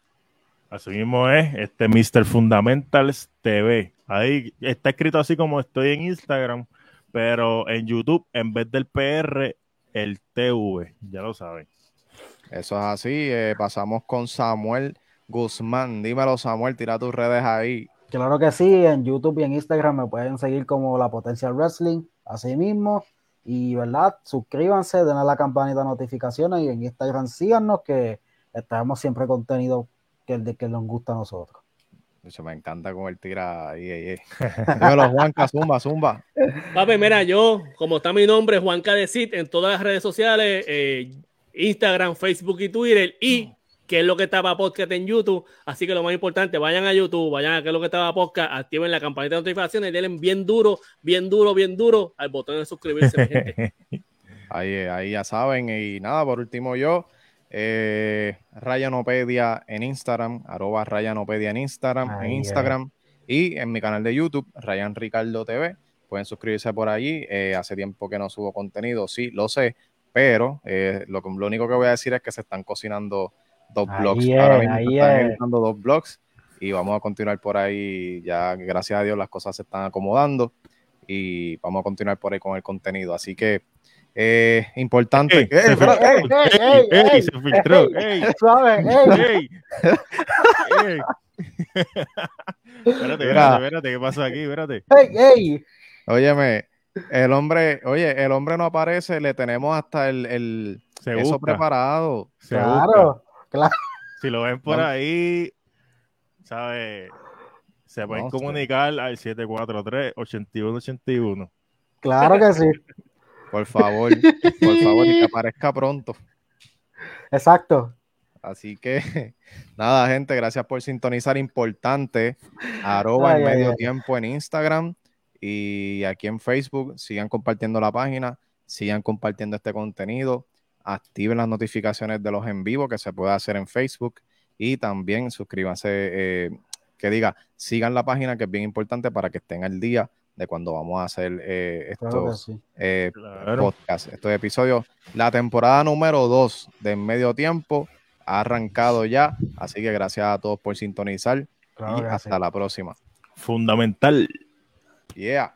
Así mismo es, este Mr. Fundamentals TV. Ahí está escrito así como estoy en Instagram, pero en YouTube, en vez del PR, el TV, ya lo saben. Eso es así. Eh, pasamos con Samuel Guzmán. Dímelo, Samuel, tira tus redes ahí. Claro que sí, en YouTube y en Instagram me pueden seguir como La Potencia Wrestling, así mismo. Y, ¿verdad? Suscríbanse, denle a la campanita de notificaciones y en Instagram síganos que estaremos siempre contenido que el de que nos gusta a nosotros. Eso me encanta como él tira ahí, ahí, ahí. Dímelo, Juanca, zumba, zumba. Papi, mira, yo, como está mi nombre, Juanca de Cid, en todas las redes sociales, eh, Instagram, Facebook y Twitter, y que es lo que estaba podcast en YouTube. Así que lo más importante, vayan a YouTube, vayan a que es lo que estaba podcast, activen la campanita de notificaciones y denle bien duro, bien duro, bien duro al botón de suscribirse, gente. Ahí, ahí ya saben. Y nada, por último yo, eh, Rayanopedia en Instagram, arroba Rayanopedia en Instagram, en Instagram y en mi canal de YouTube, Ryan Ricardo TV. Pueden suscribirse por allí. Eh, hace tiempo que no subo contenido, sí, lo sé, pero eh, lo, lo único que voy a decir es que se están cocinando dos blogs. Ahora mismo están dos blogs y vamos a continuar por ahí. Ya, gracias a Dios, las cosas se están acomodando y vamos a continuar por ahí con el contenido. Así que, eh, importante. se filtró. espérate, espérate, espérate, ¿qué pasó aquí? Espérate. Óyeme, el hombre, oye, el hombre no aparece, le tenemos hasta el, el eso preparado. claro. Si lo ven por ahí, ¿sabes? Se pueden comunicar al 743-8181. Claro que sí. Por favor, por favor, y que aparezca pronto. Exacto. Así que, nada, gente, gracias por sintonizar. Importante, arroba en medio tiempo en Instagram y aquí en Facebook. Sigan compartiendo la página, sigan compartiendo este contenido activen las notificaciones de los en vivo que se puede hacer en Facebook y también suscríbanse, eh, que diga, sigan la página que es bien importante para que estén al día de cuando vamos a hacer eh, estos eh, podcasts, estos episodios. La temporada número 2 de Medio Tiempo ha arrancado ya, así que gracias a todos por sintonizar y hasta la próxima. Fundamental. Yeah.